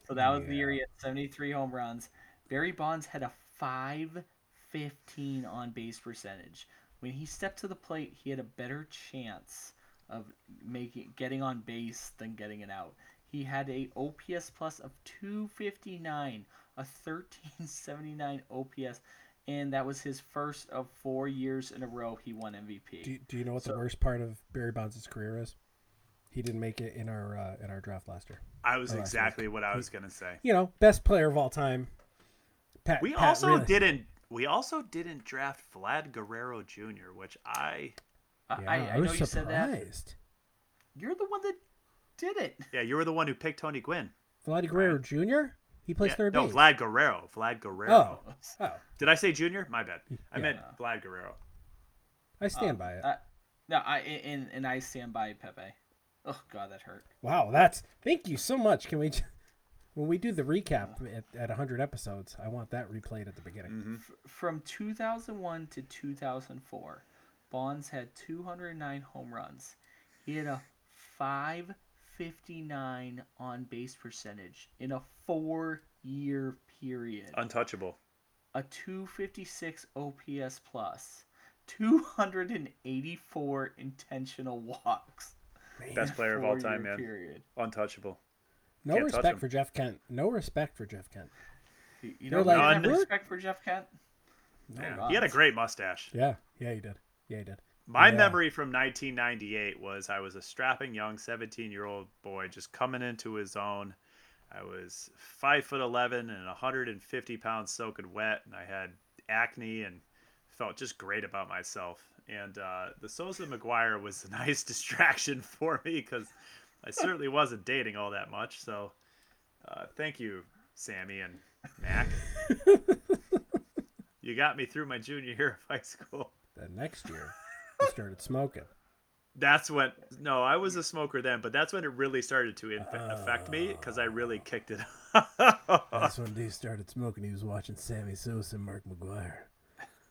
so that was the year he Yeah. had 73 home runs. Barry Bonds had a 515 on base percentage. When he stepped to the plate, he had a better chance of making getting on base than getting it out. He had a OPS plus of 259, a 1379 OPS, and that was his first of four years in a row he won MVP. Do, do you know what So- the worst part of Barry Bonds' career is? He didn't make it in our uh, in our draft last year. I was that's exactly what I was going to say. You know, best player of all time. Pat, We Pat also really- didn't we also didn't draft Vlad Guerrero Jr., which I I, Yeah, I, I, I know was you said that. surprised. You're the one that did it. yeah, you were the one who picked Tony Gwynn. Vlad Guerrero Jr. He plays Yeah, third no, base. Vlad Guerrero. Vlad Guerrero. Oh, oh, Did I say junior? My bad. I Yeah. meant Vlad Guerrero. I stand Um, by it. I- no, I and and I stand by Pepe. Oh God, that hurt. wow, that's thank you so much. Can we, j- when we do the recap at, at 100 episodes, I want that replayed at the beginning. Mm-hmm. From 2001 to 2004, Bonds had 209 home runs. He had a 559 on base percentage in a four-year period. Untouchable. a 256 OPS plus, 284 intentional walks. Man, Best player of all time, man. Period. Untouchable. No Can't respect for Jeff Kent. No respect for Jeff Kent. You, you don't like, have respect for Jeff Kent? No, yeah. He had a great mustache. Yeah, yeah, he did. Yeah, he did. My yeah. memory from 1998 was I was a strapping young 17 year old boy just coming into his own. I was five foot 11 and 150 pounds soaking wet, and I had acne and felt just great about myself. And uh, the Sosa McGwire was a *laughs* nice distraction *laughs* for me because I certainly wasn't dating all that much. So uh, thank you, Sammy and Mac. *laughs* you got me through my junior year of high school. The next year, you started smoking. That's when no, I was a smoker then, but that's when it really started to inf- affect me because I really ah. kicked it. *laughs* that's when Dave started smoking. He was watching Sammy Sosa and Mark McGwire.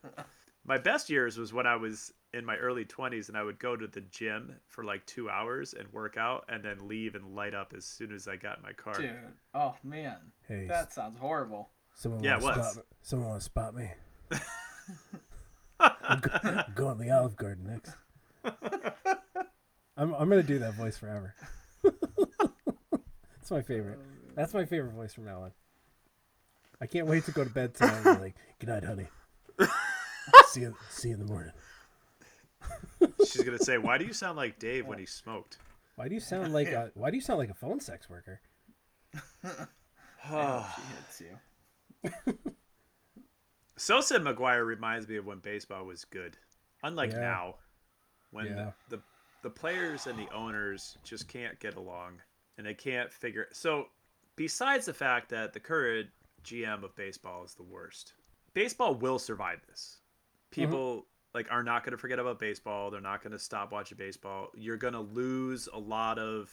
*laughs* My best years was when I was in my early 20s and I would go to the gym for like two hours and work out and then leave and light up as soon as I got in my car. Dude, oh man, hey, that sounds horrible. Someone yeah, it was. Spot, someone want to spot me? *laughs* go, go on the Olive Garden next. I'm I'm gonna do that voice forever. That's my favorite. That's my favorite voice from now on. I can't wait to go to bed tonight and be like, "Good night, honey." see you. See you in the morning. She's gonna say, "Why do you sound like Dave when he smoked?" Why do you sound like a Why do you sound like a phone sex worker? *sighs* oh, she hits you. Sosa McGwire reminds me of when baseball was good. Unlike yeah. now, when yeah. the, the the players and the owners just can't get along and they can't figure. So, besides the fact that the current GM of baseball is the worst, baseball will survive this. People mm-hmm. like are not going to forget about baseball. They're not going to stop watching baseball. You're going to lose a lot of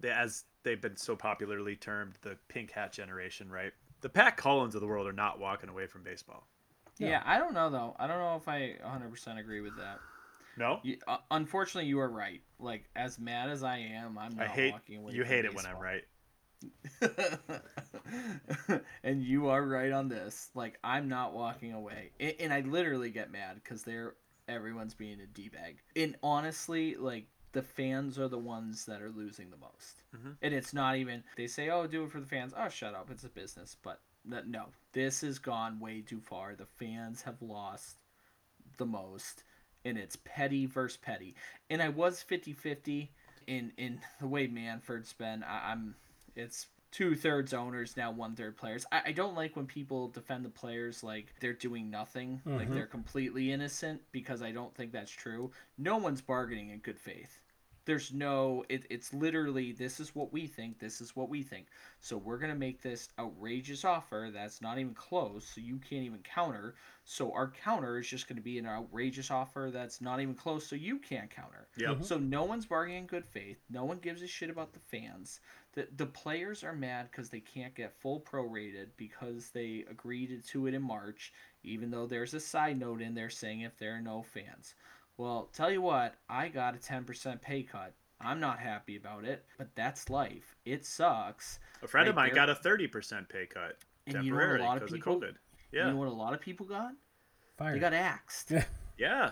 the as they've been so popularly termed the pink hat generation, right? The Pat Collins of the world are not walking away from baseball. Yeah, yeah I don't know though. I don't know if I 100% agree with that. No. You, uh, unfortunately, you are right. Like as mad as I am, I'm not I hate, walking away. You hate it when I'm right. *laughs* and you are right on this. Like I'm not walking away, and, and I literally get mad because they're everyone's being a d bag. And honestly, like the fans are the ones that are losing the most. Mm-hmm. And it's not even they say, "Oh, do it for the fans." Oh, shut up! It's a business. But no, this has gone way too far. The fans have lost the most, and it's petty versus petty. And I was 50-50 in in *laughs* the way Manfred's been. I, I'm it's two thirds owners now one third players I, I, don't like when people defend the players like they're doing nothing mm-hmm. like they're completely innocent because i don't think that's true no one's bargaining in good faith there's no it, it's literally this is what we think this is what we think. So we're going to make this outrageous offer that's not even close so you can't even counter. So our counter is just going to be an outrageous offer that's not even close so you can't counter. Yep. Mm-hmm. so no one's bargaining in good faith no one gives a shit about the fans. The, the players are mad because they can't get full prorated because they agreed to it in march even though there's a side note in there saying if there are no fans well, tell you what, I got a 10% pay cut. I'm not happy about it, but that's life. It sucks. A friend like of mine got a 30% pay cut temporarily you know because of COVID. Yeah. You know what a lot of people got? Fired. They got axed. Yeah. yeah.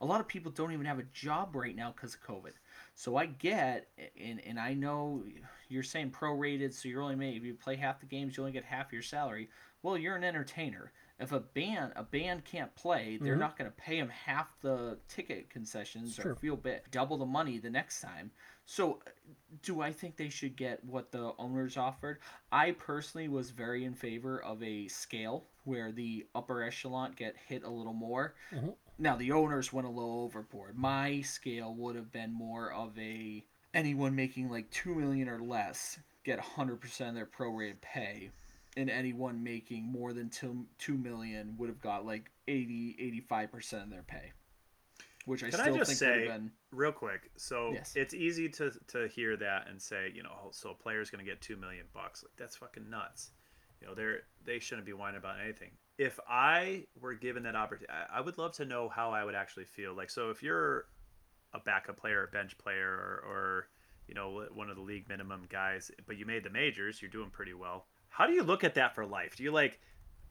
A lot of people don't even have a job right now because of COVID. So I get, and, and I know you're saying prorated, so you're only made, if you play half the games, you only get half your salary. Well, you're an entertainer if a band a band can't play, they're mm-hmm. not going to pay them half the ticket concessions or feel bit double the money the next time. So, do I think they should get what the owners offered? I personally was very in favor of a scale where the upper echelon get hit a little more. Mm-hmm. Now the owners went a little overboard. My scale would have been more of a anyone making like two million or less get 100% of their prorated pay and anyone making more than two, 2 million would have got like 80 85% of their pay. Which i Can still I just think say, been... real quick so yes. it's easy to to hear that and say you know oh, so a player's going to get 2 million bucks. Like that's fucking nuts. You know they're they shouldn't be whining about anything. If i were given that opportunity i would love to know how i would actually feel. Like so if you're a backup player a bench player or, or you know one of the league minimum guys but you made the majors you're doing pretty well how do you look at that for life? Do you like,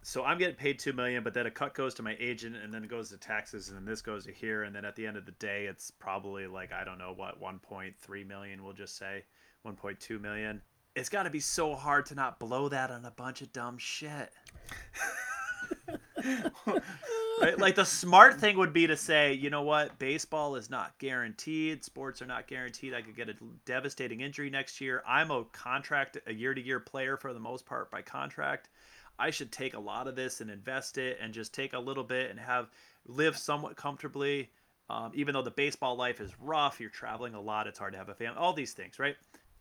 so I'm getting paid two million, but then a cut goes to my agent, and then it goes to taxes, and then this goes to here, and then at the end of the day, it's probably like I don't know what 1.3 million. We'll just say 1.2 million. It's got to be so hard to not blow that on a bunch of dumb shit. *laughs* right? Like the smart thing would be to say, you know what, baseball is not guaranteed. Sports are not guaranteed. I could get a devastating injury next year. I'm a contract, a year to year player for the most part by contract. I should take a lot of this and invest it and just take a little bit and have live somewhat comfortably. Um, even though the baseball life is rough, you're traveling a lot, it's hard to have a family, all these things, right?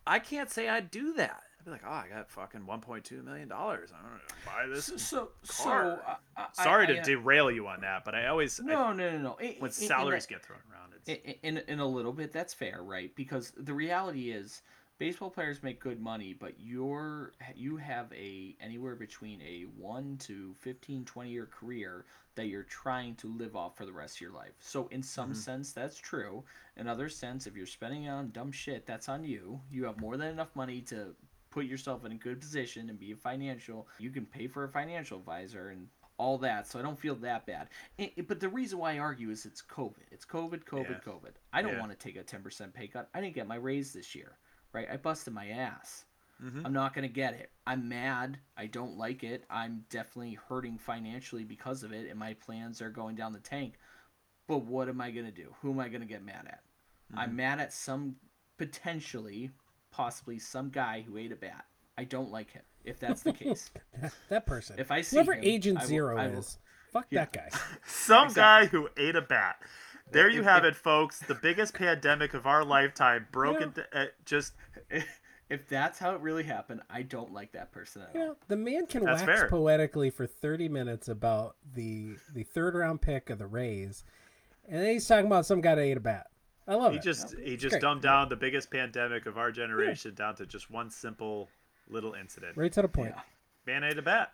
I can't say I'd do that. I'd be like, oh, I got fucking 1.2 million dollars. I'm gonna buy this. So, so, car. so uh, sorry I, to I, derail you on that, but I always no, I, no, no, no. When in, salaries get thrown around, it's... in, in a little bit that's fair, right? Because the reality is baseball players make good money, but you're you have a anywhere between a 1 to 15 20 year career that you're trying to live off for the rest of your life. So in some mm-hmm. sense that's true. In other sense if you're spending on dumb shit, that's on you. You have more than enough money to put yourself in a good position and be a financial. You can pay for a financial advisor and all that, so I don't feel that bad. but the reason why I argue is it's COVID. It's COVID, COVID, yeah. COVID. I don't yeah. want to take a 10% pay cut. I didn't get my raise this year right? I busted my ass. Mm-hmm. I'm not going to get it. I'm mad. I don't like it. I'm definitely hurting financially because of it, and my plans are going down the tank. But what am I going to do? Who am I going to get mad at? Mm-hmm. I'm mad at some potentially, possibly some guy who ate a bat. I don't like him. If that's the case, *laughs* that person. If I see whoever him, Agent Zero will, is, fuck yeah. that guy. *laughs* some exactly. guy who ate a bat. There you have it, folks. The biggest pandemic of our lifetime broken. Yeah. Uh, just *laughs* if that's how it really happened, I don't like that person at all. Yeah, the man can that's wax fair. poetically for thirty minutes about the the third round pick of the Rays, and then he's talking about some guy that ate a bat. I love he it. Just he just Great. dumbed down the biggest pandemic of our generation yeah. down to just one simple little incident. Right to the point. Yeah. Man ate a bat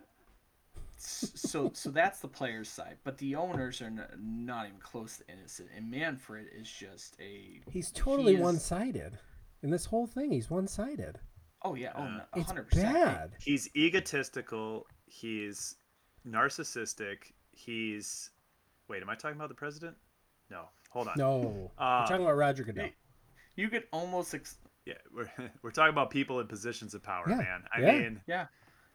so so that's the players' side, but the owners are not, not even close to innocent. And Manfred is just a he's totally he is, one-sided in this whole thing. He's one-sided. Oh yeah, oh, it's bad. He's egotistical. He's narcissistic. He's wait, am I talking about the president? No, hold on. No, uh, we're talking about Roger Goodell. You could almost ex- yeah, *laughs* we're we're talking about people in positions of power, yeah. man. I yeah. mean, yeah,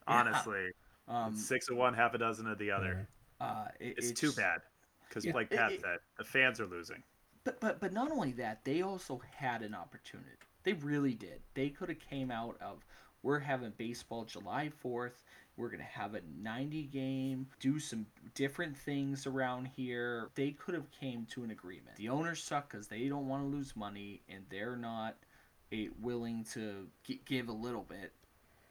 honestly. Um, six of one, half a dozen of the other. Uh, it, it's, it's, too bad because, yeah, like Pat it, said, the fans are losing. But but but not only that, they also had an opportunity. They really did. They could have came out of we're having baseball July fourth. We're gonna have a 90 game, do some different things around here. They could have came to an agreement. The owners suck because they don't want to lose money and they're not a, willing to g- give a little bit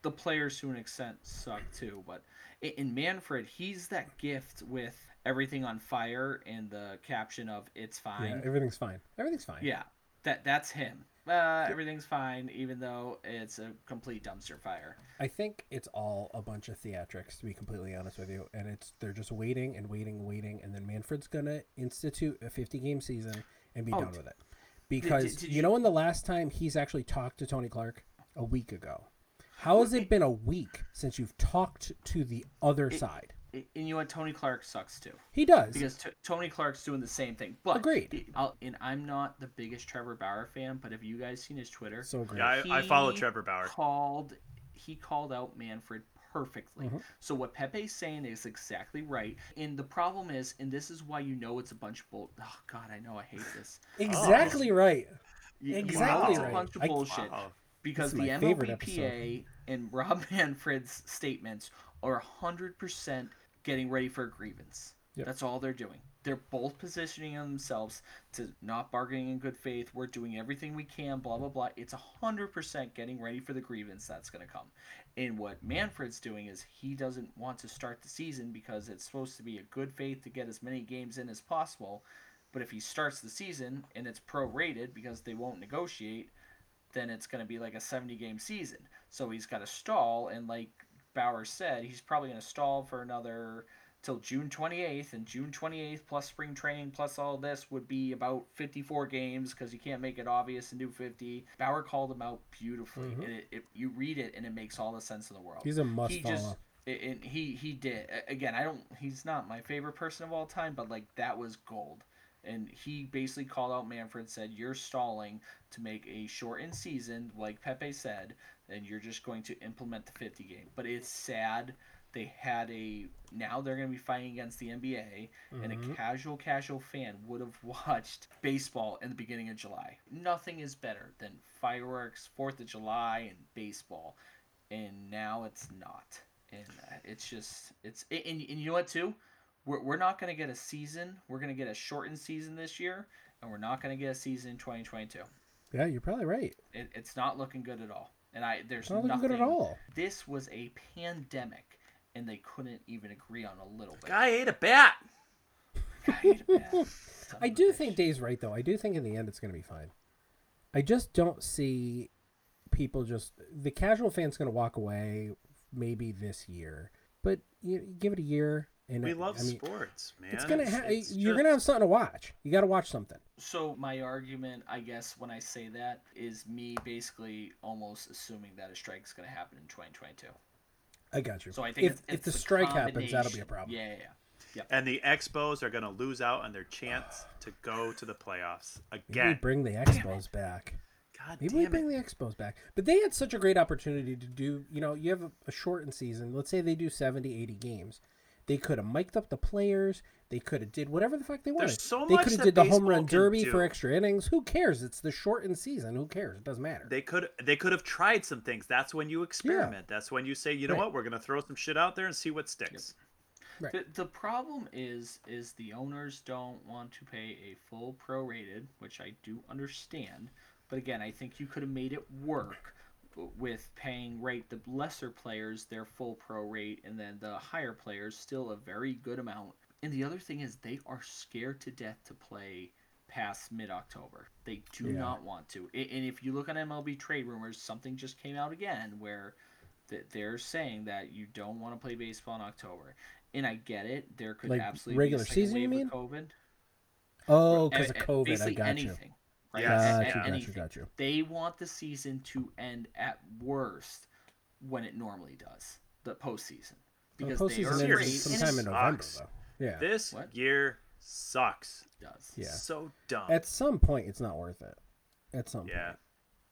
the players to an extent suck too. But in Manfred, he's that gift with everything on fire and the caption of "It's fine." Yeah, everything's fine. Everything's fine. Yeah, that that's him. Uh, everything's fine, even though it's a complete dumpster fire. I think it's all a bunch of theatrics, to be completely honest with you. And it's they're just waiting and waiting and waiting, and then Manfred's gonna institute a 50 game season and be oh, done with it. Because did, did, did you, you know, when the last time he's actually talked to Tony Clark a week ago, how has it been a week since you've talked to the other it, side? It, and you know what? Tony Clark sucks too. He does because t- Tony Clark's doing the same thing. But agreed. I'll, and I'm not the biggest Trevor Bauer fan, but have you guys seen his Twitter? So great. Yeah, I, I follow Trevor Bauer. Called he called out Manfred perfectly. Mm-hmm. So what Pepe's saying is exactly right. And the problem is, and this is why you know it's a bunch of bull. Oh God, I know I hate this. *laughs* exactly oh. right. You, exactly you know it's a bunch of bullshit. I, wow because the MLBPA and *laughs* Rob Manfred's statements are 100% getting ready for a grievance. Yep. That's all they're doing. They're both positioning themselves to not bargaining in good faith. We're doing everything we can, blah, blah, blah. It's 100% getting ready for the grievance that's going to come. And what Manfred's doing is he doesn't want to start the season because it's supposed to be a good faith to get as many games in as possible. But if he starts the season and it's prorated because they won't negotiate, then it's going to be like a 70 game season. So he's got to stall, and like Bauer said, he's probably going to stall for another till June 28th, and June 28th plus spring training plus all this would be about 54 games because you can't make it obvious and do 50. Bauer called him out beautifully. Mm-hmm. It, it, you read it and it makes all the sense in the world. He's a must he follow. Just, and he he did again. I don't. He's not my favorite person of all time, but like that was gold. And he basically called out Manfred, said, "You're stalling to make a shortened season, like Pepe said, and you're just going to implement the 50 game." But it's sad they had a now they're going to be fighting against the NBA, mm-hmm. and a mm-hmm. casual casual fan would have *laughs* watched baseball in the beginning of July. Nothing is better than fireworks, Fourth of July, and baseball, and now it's not, and uh, it's just it's and, and you know what too, we're we're not going to get a season. We're going to get a shortened season this year, and we're not going to get a season in 2022. Yeah, you're probably right. It, it's not looking good at all. And I there's not nothing good at all. This was a pandemic and they couldn't even agree on a little bit. Guy ate a bat. Guy ate a *laughs* bat. I do think Dave's right though. I do think in the end it's going to be fine. I just don't see people just the casual fan's going to walk away maybe this year, but you give it a year. And we love I mean, sports, man. It's gonna ha- it's you're just... gonna have something to watch. You got to watch something. So my argument, I guess, when I say that, is me basically almost assuming that a strike is gonna happen in 2022. I got you. So I think if, it's, it's if the strike happens, that'll be a problem. Yeah, yeah, yeah. Yep. And the Expos are going to lose out on their chance to go to the playoffs again. Maybe bring the Expos back. God Maybe we bring it. the Expos back. But they had such a great opportunity to do, you know, you have a, a shortened season. Let's say they do 70, 80 games. They could have mic'd up the players. They could have did whatever the fuck they wanted. So they could have did the home run derby do. for extra innings. Who cares? It's the shortened season. Who cares? It doesn't matter. They could they could have tried some things. That's when you experiment. Yeah. That's when you say, you know right. what, we're gonna throw some shit out there and see what sticks. Right. The, the problem is is the owners don't want to pay a full prorated, which I do understand. But again, I think you could have made it work with paying rate the lesser players their full pro rate and then the higher players still a very good amount and the other thing is, they are scared to death to play past mid October. They do yeah. not want to. And if you look on MLB trade rumors, something just came out again where they're saying that you don't want to play baseball in October. And I get it. There could like absolutely regular be a season. You mean COVID? Oh, because of COVID. Basically I got anything. You. Right? Got, you, got you, got you. They want the season to end at worst when it normally does, the postseason. Because well, the postseason they are sometime in November, though. Yeah. This what? year sucks. It does. Yeah. So dumb. At some point, it's not worth it. At some yeah. point.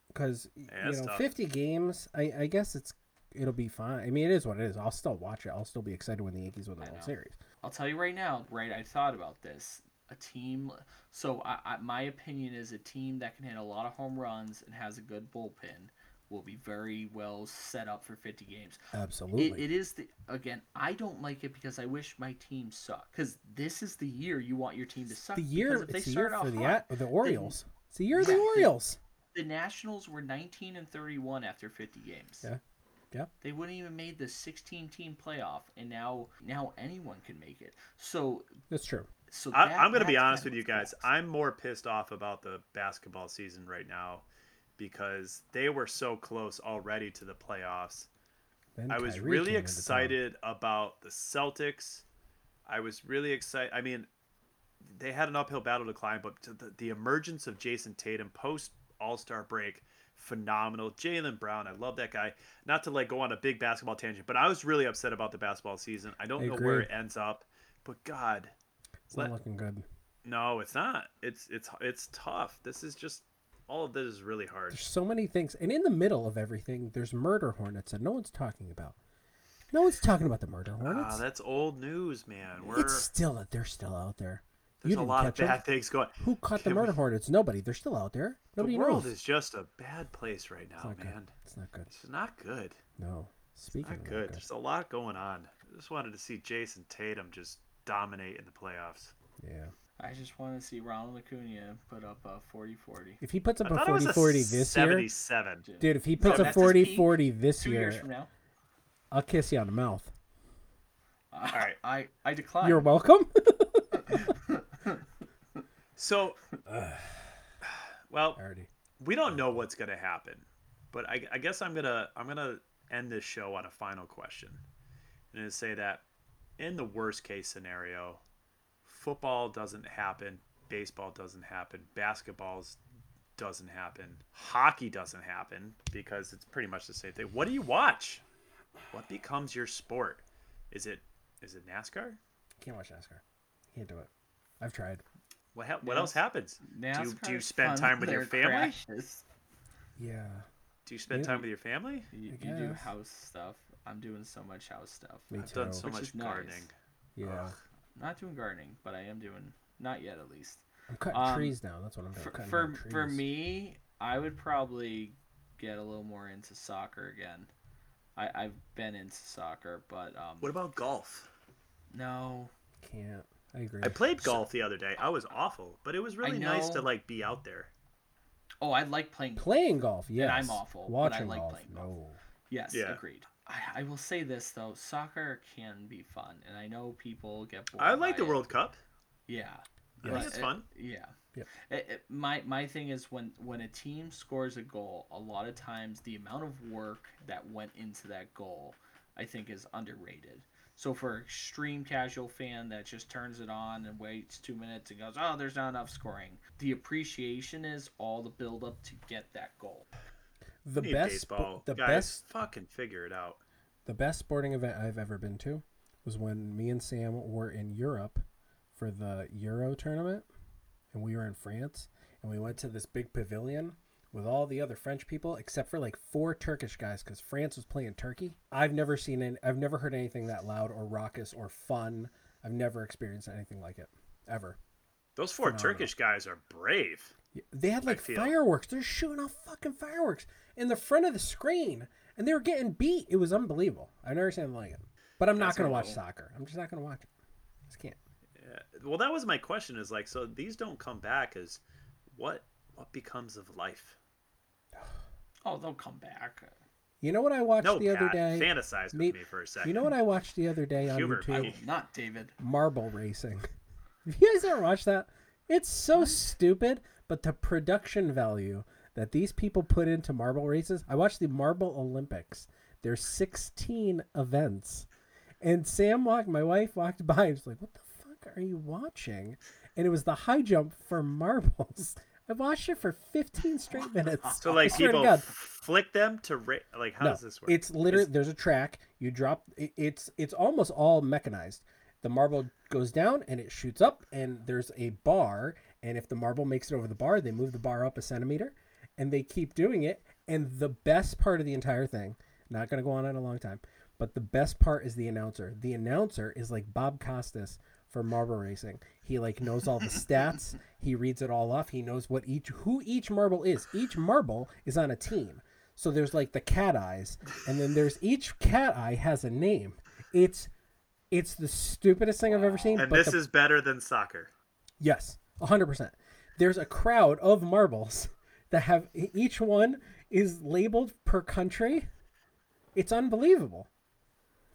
Because yeah, you know, tough. fifty games. I, I guess it's it'll be fine. I mean, it is what it is. I'll still watch it. I'll still be excited when the Yankees win the World Series. I'll tell you right now. Right, I thought about this. A team. So I, I, my opinion is a team that can hit a lot of home runs and has a good bullpen will be very well set up for 50 games. Absolutely. it, it is the again, I don't like it because I wish my team sucked cuz this is the year you want your team to suck the year it's the year for the hot, the Orioles. The, it's the year of the Orioles. The, the Nationals were 19 and 31 after 50 games. Yeah. Yeah. They wouldn't even made the 16 team playoff and now now anyone can make it. So That's true. So that, I, am going to be honest with you guys. I'm more pissed off about the basketball season right now because they were so close already to the playoffs. Then I was Kyrie really excited about the Celtics. I was really excited. I mean, they had an uphill battle to climb, but the, the emergence of Jayson Tatum post All Star break, phenomenal. Jaylen Brown, I love that guy. Not to like go on a big basketball tangent, but I was really upset about the basketball season. I don't I know agree. where it ends up, but God, it's let, not looking good. No, it's not. It's it's it's tough. This is just all of this is really hard. There's so many things, and in the middle of everything, there's murder hornets that no one's talking about. No one's talking about the murder ah, hornets. Ah, that's old news, man. We're... It's still they're still out there. There's a lot of bad them. things going. Who caught the murder we... hornets? Nobody. They're still out there. Nobody knows. the world knows. is just a bad place right now, it's man. Good. It's not good. It's not good. No. Speaking it's not good. good. There's a lot going on. I just wanted to see Jayson Tatum just dominate in the playoffs. Yeah. I just want to see Ronald Acuna put up a 40 40. If he puts up a 40 40 this 77. year. Dude, if he puts so a 40 40 this Two year, now, I'll kiss you on the mouth. Uh, All right. I, I decline. You're welcome. *laughs* so, *sighs* well, we don't know what's going to happen, but I, I guess I'm going to I'm going to end this show on a final question. And say that in the worst case scenario, football doesn't happen, baseball doesn't happen, basketball doesn't happen, hockey doesn't happen because it's pretty much the same thing. What do you watch? what becomes your sport? Is it is it NASCAR? Can't watch NASCAR. Can't do it. I've tried. What ha- what else happens? do you, do you spend time with your family? crashes. Yeah. Do you spend Yeah. time with your family? You, you do house stuff. I'm doing so much house stuff. Me I've too. done so Which much is nice. gardening. Yeah. Ugh. Not doing gardening, but I am doing not yet at least. I'm cutting Um, trees now. That's what I'm doing. For cutting for, down for me, I would probably get a little more into soccer again. I I've been into soccer, but um What about golf? no. Can't. I agree. I played golf the other day. I was awful, but it was really nice to like be out there. Oh, I like playing. Playing golf, yes. I'm awful, but I Watching like golf, playing no. Yes, Yeah. agreed. I, I will say this though, soccer can be fun, and I know people get bored. I like by the it. World Cup. Yeah, I think but it's it- fun. Yeah. Yep. It- it- my my thing is when when a team scores a goal, a lot of times the amount of work that went into that goal, I think, is underrated. So for an extreme casual fan that just turns it on and waits two minutes and goes, "Oh, there's not enough scoring," the appreciation is all the build up to get that goal. The Need best, baseball. the Guys, best, fucking figure it out. the best sporting event I've ever been to was when me and Sam were in Europe for the Euro tournament, and we were in France, and we went to this big pavilion with all the other French people except for like four Turkish guys because France was playing Turkey. I've never seen it. I've never heard anything that loud or raucous or fun. I've never experienced anything like it ever. Those four Phenomenal. Turkish guys are brave. They had like fireworks. They're shooting off fucking fireworks in the front of the screen, and they were getting beat. It was unbelievable. I've never seen anything like it. But I'm not gonna watch soccer. I'm just not gonna watch it. Just can't. Yeah. Well, that was my question. Is like, so these don't come back. Is what what becomes of life? Oh, they'll come back. You know what I watched No, the other Pat, day? fantasize with Me- me for a second. You know what I watched the other day on Humor YouTube? me. *laughs* Not David. Marble racing. *laughs* Have you guys ever watched that? It's so stupid, but the production value that these people put into marble races. I watched the Marble Olympics. There's 16 events. And Sam walked, my wife walked *laughs* by and was like, What the fuck are you watching? And it was the high jump for *laughs* marbles. I watched it for 15 straight minutes. So like people flick them to ra- like how no, does this work? It's literally there's a track. You drop. it- It's it's almost all mechanized. The marble goes down and it shoots up, and there's a bar. And if the marble makes it over the bar, they move the bar up a centimeter, and they keep doing it. And the best part of the entire thing, not gonna go on in a long time, but the best part is the announcer. The announcer is like Bob Costas for marble racing. He like knows all the stats. He reads it all off. He knows what each who each marble is. Each marble is on a team. So there's like the cat eyes, and then there's each cat eye has a name. It's it's the stupidest thing I've ever seen. and but this the- is better than soccer. yes, hundred percent. There's a crowd of marbles that have each one is labeled per country. It's unbelievable.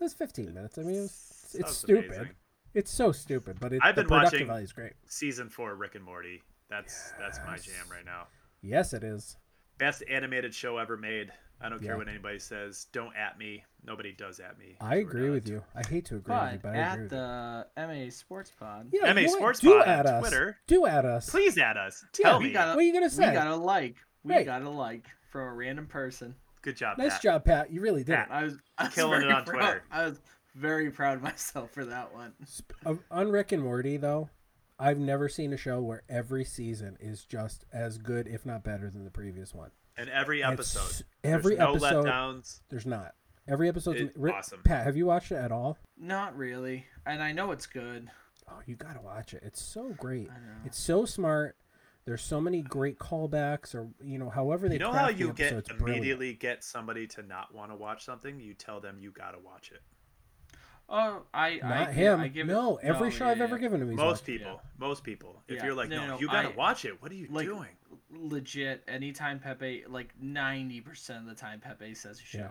It was 15 minutes. I mean, it was, it's stupid. amazing. It's so stupid, but it, I've been watching- value is great. Season four, Rick and Morty. That's that's my jam right now. Yes, it is. Best animated show ever made. I don't care Yeah. what anybody says. Don't at me. Nobody does at me. I agree with you. I hate to agree with you, But but I agree at with you. the MA Sports Pod, Yeah, MA you know what? Sports do Pod on at us. Twitter. Do at us. Please at us. Tell we me. got What are you gonna say? we got a like. We Right. got a like from a random person. Good job. Nice Pat. job, Pat. You really did. Pat. I was, I was Killing it very on proud- Twitter. I was very proud of myself for that one. On Rick and Morty, though, I've never seen a show where every season is just as good, if not better, than the previous one. And every It's- episode. every There's no episode, letdowns. there's not. Every episode, It's Rick, awesome. Pat, have you watched it at all? Not really, and I know it's good. Oh, you gotta watch it. It's so great. I know. It's so smart. There's so many great callbacks, or you know, however they You know craft how you get episodes, brilliant. immediately get somebody to not want to watch something? You tell them you gotta watch it. Oh, I Not I, him. I give no, it, every no, show yeah, I've ever given him. He's Most watched. people. Most people. If Yeah. you're like, No, no, no, you gotta I- watch it. What are you like doing? Legit. Anytime Pepe, like ninety percent of the time Pepe says a show, Yeah.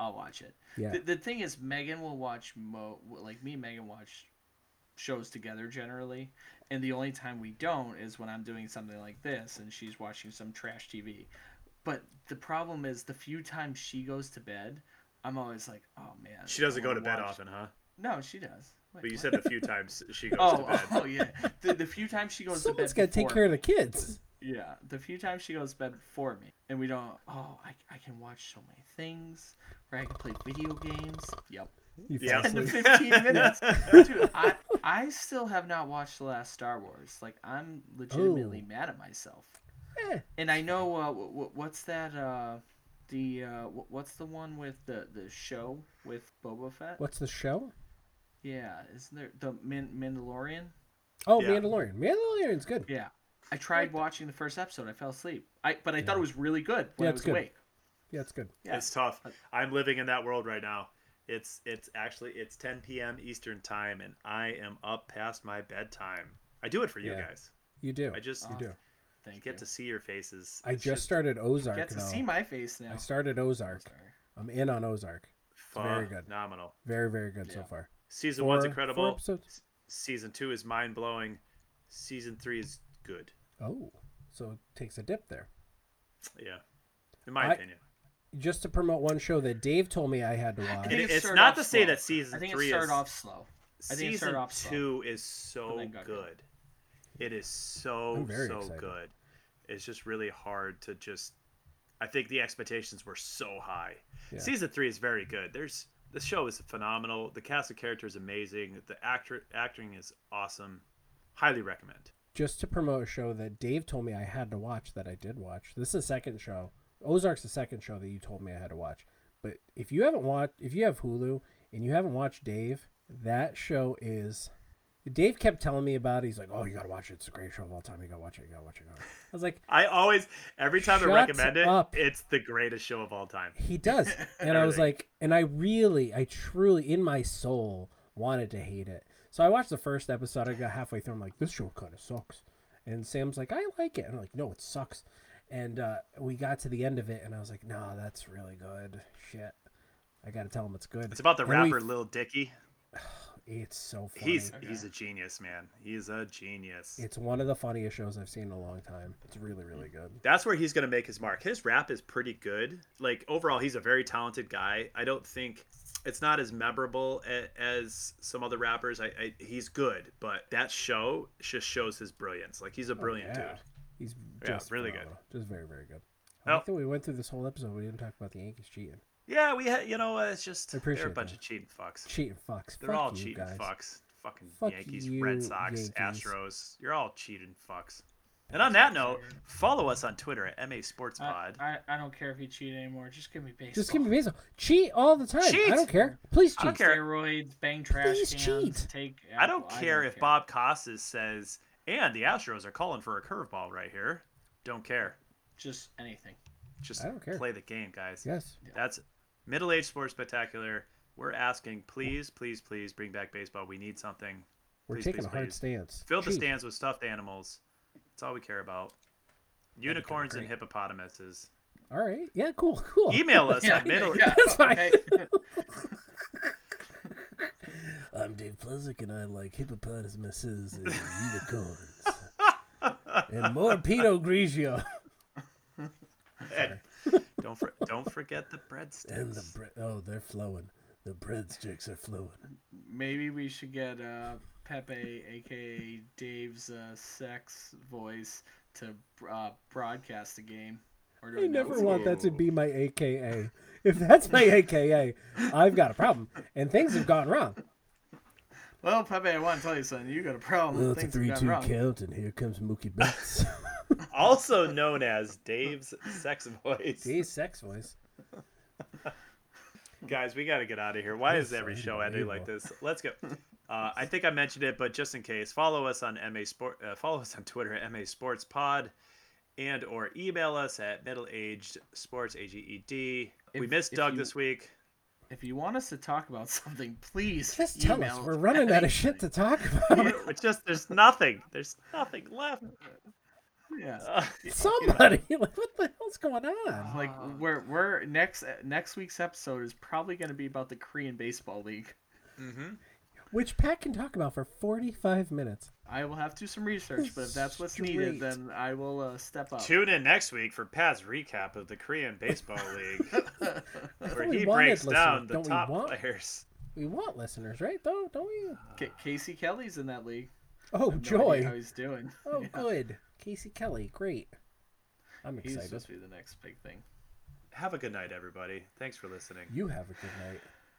I'll watch it. Yeah. The, the thing is, Megan will watch mo like me and Megan watch shows together generally, and the only time we don't is when I'm doing something like this and she's watching some trash TV. But the problem is, the few times she goes to bed, I'm always like, oh man. She doesn't go to wanna bed often, huh? No, she does. Wait, But you what? said the few times she *laughs* goes Oh, to bed. oh yeah. The, the few times she goes Someone's to bed. Someone's got to take care of the kids. Yeah, the few times she goes to bed for me, and we don't. Oh, I, I can watch so many things. Where I can play video games. Yep. You Yeah. Ten to fifteen *laughs* minutes. Dude, I I still have not watched the last Star Wars. Like I'm legitimately Oh. mad at myself. Eh, And I know uh, w- w- what's that? Uh, the uh, w- what's the one with the the show with Boba Fett? What's the show? Yeah, isn't there the Man- Mandalorian? Oh, Yeah. Mandalorian. Mandalorian's good. Yeah, I tried watching the first episode. I fell asleep. I but I thought it was really good when Yeah, I was good. awake. Yeah, it's good. Yeah. It's tough. I'm living in that world right now. It's it's actually it's 10 p.m. Eastern time, and I am up past my bedtime. I do it for you Yeah. guys. You do. I just you do. Oh, thank get you. to see your faces. I It's just started Ozark Get to now. see my face now. I started Ozark. Sorry. I'm in on Ozark. very good. Phenomenal. Very, very good so far. Season Four- one's four incredible. episodes? S- Season two is mind blowing. Season three is good. Oh, so it takes a dip there. Yeah, in my I- opinion. Just to promote one show that Dave told me I had to watch. It- it it's not off to say that season I think three it started is- off slow. I think Season started off slow. two is so good. good. It is so so excited. good. It's just really hard to just. I think the expectations were so high. Yeah. Season three is very good. There's the show is phenomenal. The cast of characters amazing. The actor acting is awesome. Highly recommend. Just to promote a show that Dave told me I had to watch that I did watch. This is the second show. Ozark's the second show that you told me I had to watch. But if you haven't watched, if you have Hulu and you haven't watched Dave, that show is. Dave kept telling me about it. He's like, "Oh, you gotta watch it. It's a great show of all time. You gotta watch it. You gotta watch it." You gotta watch it." I was like, I always every time I recommend it, up. it's the greatest show of all time. He does. *laughs* And I was like, and I really, I truly, in my soul, wanted to hate it. So I watched the first episode. I got halfway through. I'm like, this show kind of sucks. And Sam's like, I like it. And I'm like, no, it sucks. And uh, we got to the end of it, and I was like, no, that's really good. Shit. I got to tell him it's good. It's about the And we- rapper Lil Dicky. *sighs* It's so funny. He's Okay. he's a genius, man. He's a genius. It's one of the funniest shows I've seen in a long time. It's really, really good. That's where he's gonna make his mark. His rap is pretty good. Like overall, he's a very talented guy. I don't think it's not as memorable a- as some other rappers. I, I he's good, but that show just shows his brilliance. Like he's a oh, brilliant Oh, yeah. dude. He's Yeah, just really good. Just very, very good. I like that we went through this whole episode. We didn't talk about the Yankees cheating. Yeah, we had you know it's just I they're a bunch that. of cheating fucks. Cheating fucks. They're Fuck all cheating guys. fucks. Fucking Fuck Yankees, you, Red Sox, Yankees. Astros. You're all cheating fucks. And on that note, follow us on Twitter at MA Sports I, Pod. I, I don't care if you cheat anymore. Just give me baseball. Just give me baseball. Cheat all the time. Cheat! I don't care. Please cheat. I don't care. Steroids, bang trash Please cans, cheat. take. I don't alcohol. care if Bob Costas says, and the Astros are calling for a curveball right here. Don't care. Just anything. Just I don't care. play the game, guys. Yes. That's middle aged sports spectacular. We're asking, please, please, please bring back baseball. We need something. We're Please, taking please, a hard please. stance. Fill the stands with stuffed animals. That's all we care about. Unicorns and hippopotamuses. All right. Yeah, cool. Cool. Email *laughs* us Yeah, at middle. yeah, That's fine. okay. *laughs* I'm Dave Plezik, and I like hippopotamuses and unicorns. *laughs* and more Pinot Grigio. And don't for, don't forget the breadsticks. And the bre- oh, they're flowing. The breadsticks are flowing. Maybe we should get uh, Pepe, aka Dave's uh, sex voice, to uh, broadcast the game. Or I never want the that to be my AKA. If that's my AKA, I've got a problem, and things have gone wrong. Well, Pepe, I want to tell you something. You got a problem. Well, it's a Things have gone three-two count, and here comes Mookie Betts. *laughs* also known as Dave's sex voice. Dave's sex voice. Guys, we got to get out of here. Why This is every show ending like this? Let's go. Uh, I think I mentioned it, but just in case, follow us on MA Sport. Uh, *laughs* follow us on Twitter at MA Sports Pod, and or email us at Middle Aged Sports AGED. we missed Doug you- this week. If you want us to talk about *laughs* something, please Just tell us. We're running out of shit to talk *laughs* about. It's just there's nothing. There's nothing left. Yeah. Uh, Somebody, like, what the hell's going on? *sighs* Like we're we're next next week's episode is probably going to be about the Korean baseball league. mhm. Which Pat can talk about for 45 minutes. I will have to do some research, but if that's what's needed, then I will uh, step up. Tune in next week for Pat's recap of the Korean Baseball *laughs* League, where he breaks down the Don't we top want- players. We want listeners, right? Don't, don't we? Ca- Casey Kelly's in that league. Oh, No joy. how he's doing. Oh, *laughs* Yeah. good. Casey Kelly, great. I'm excited. He's supposed to be the next big thing. Have a good night, everybody. Thanks for listening. You have a good night.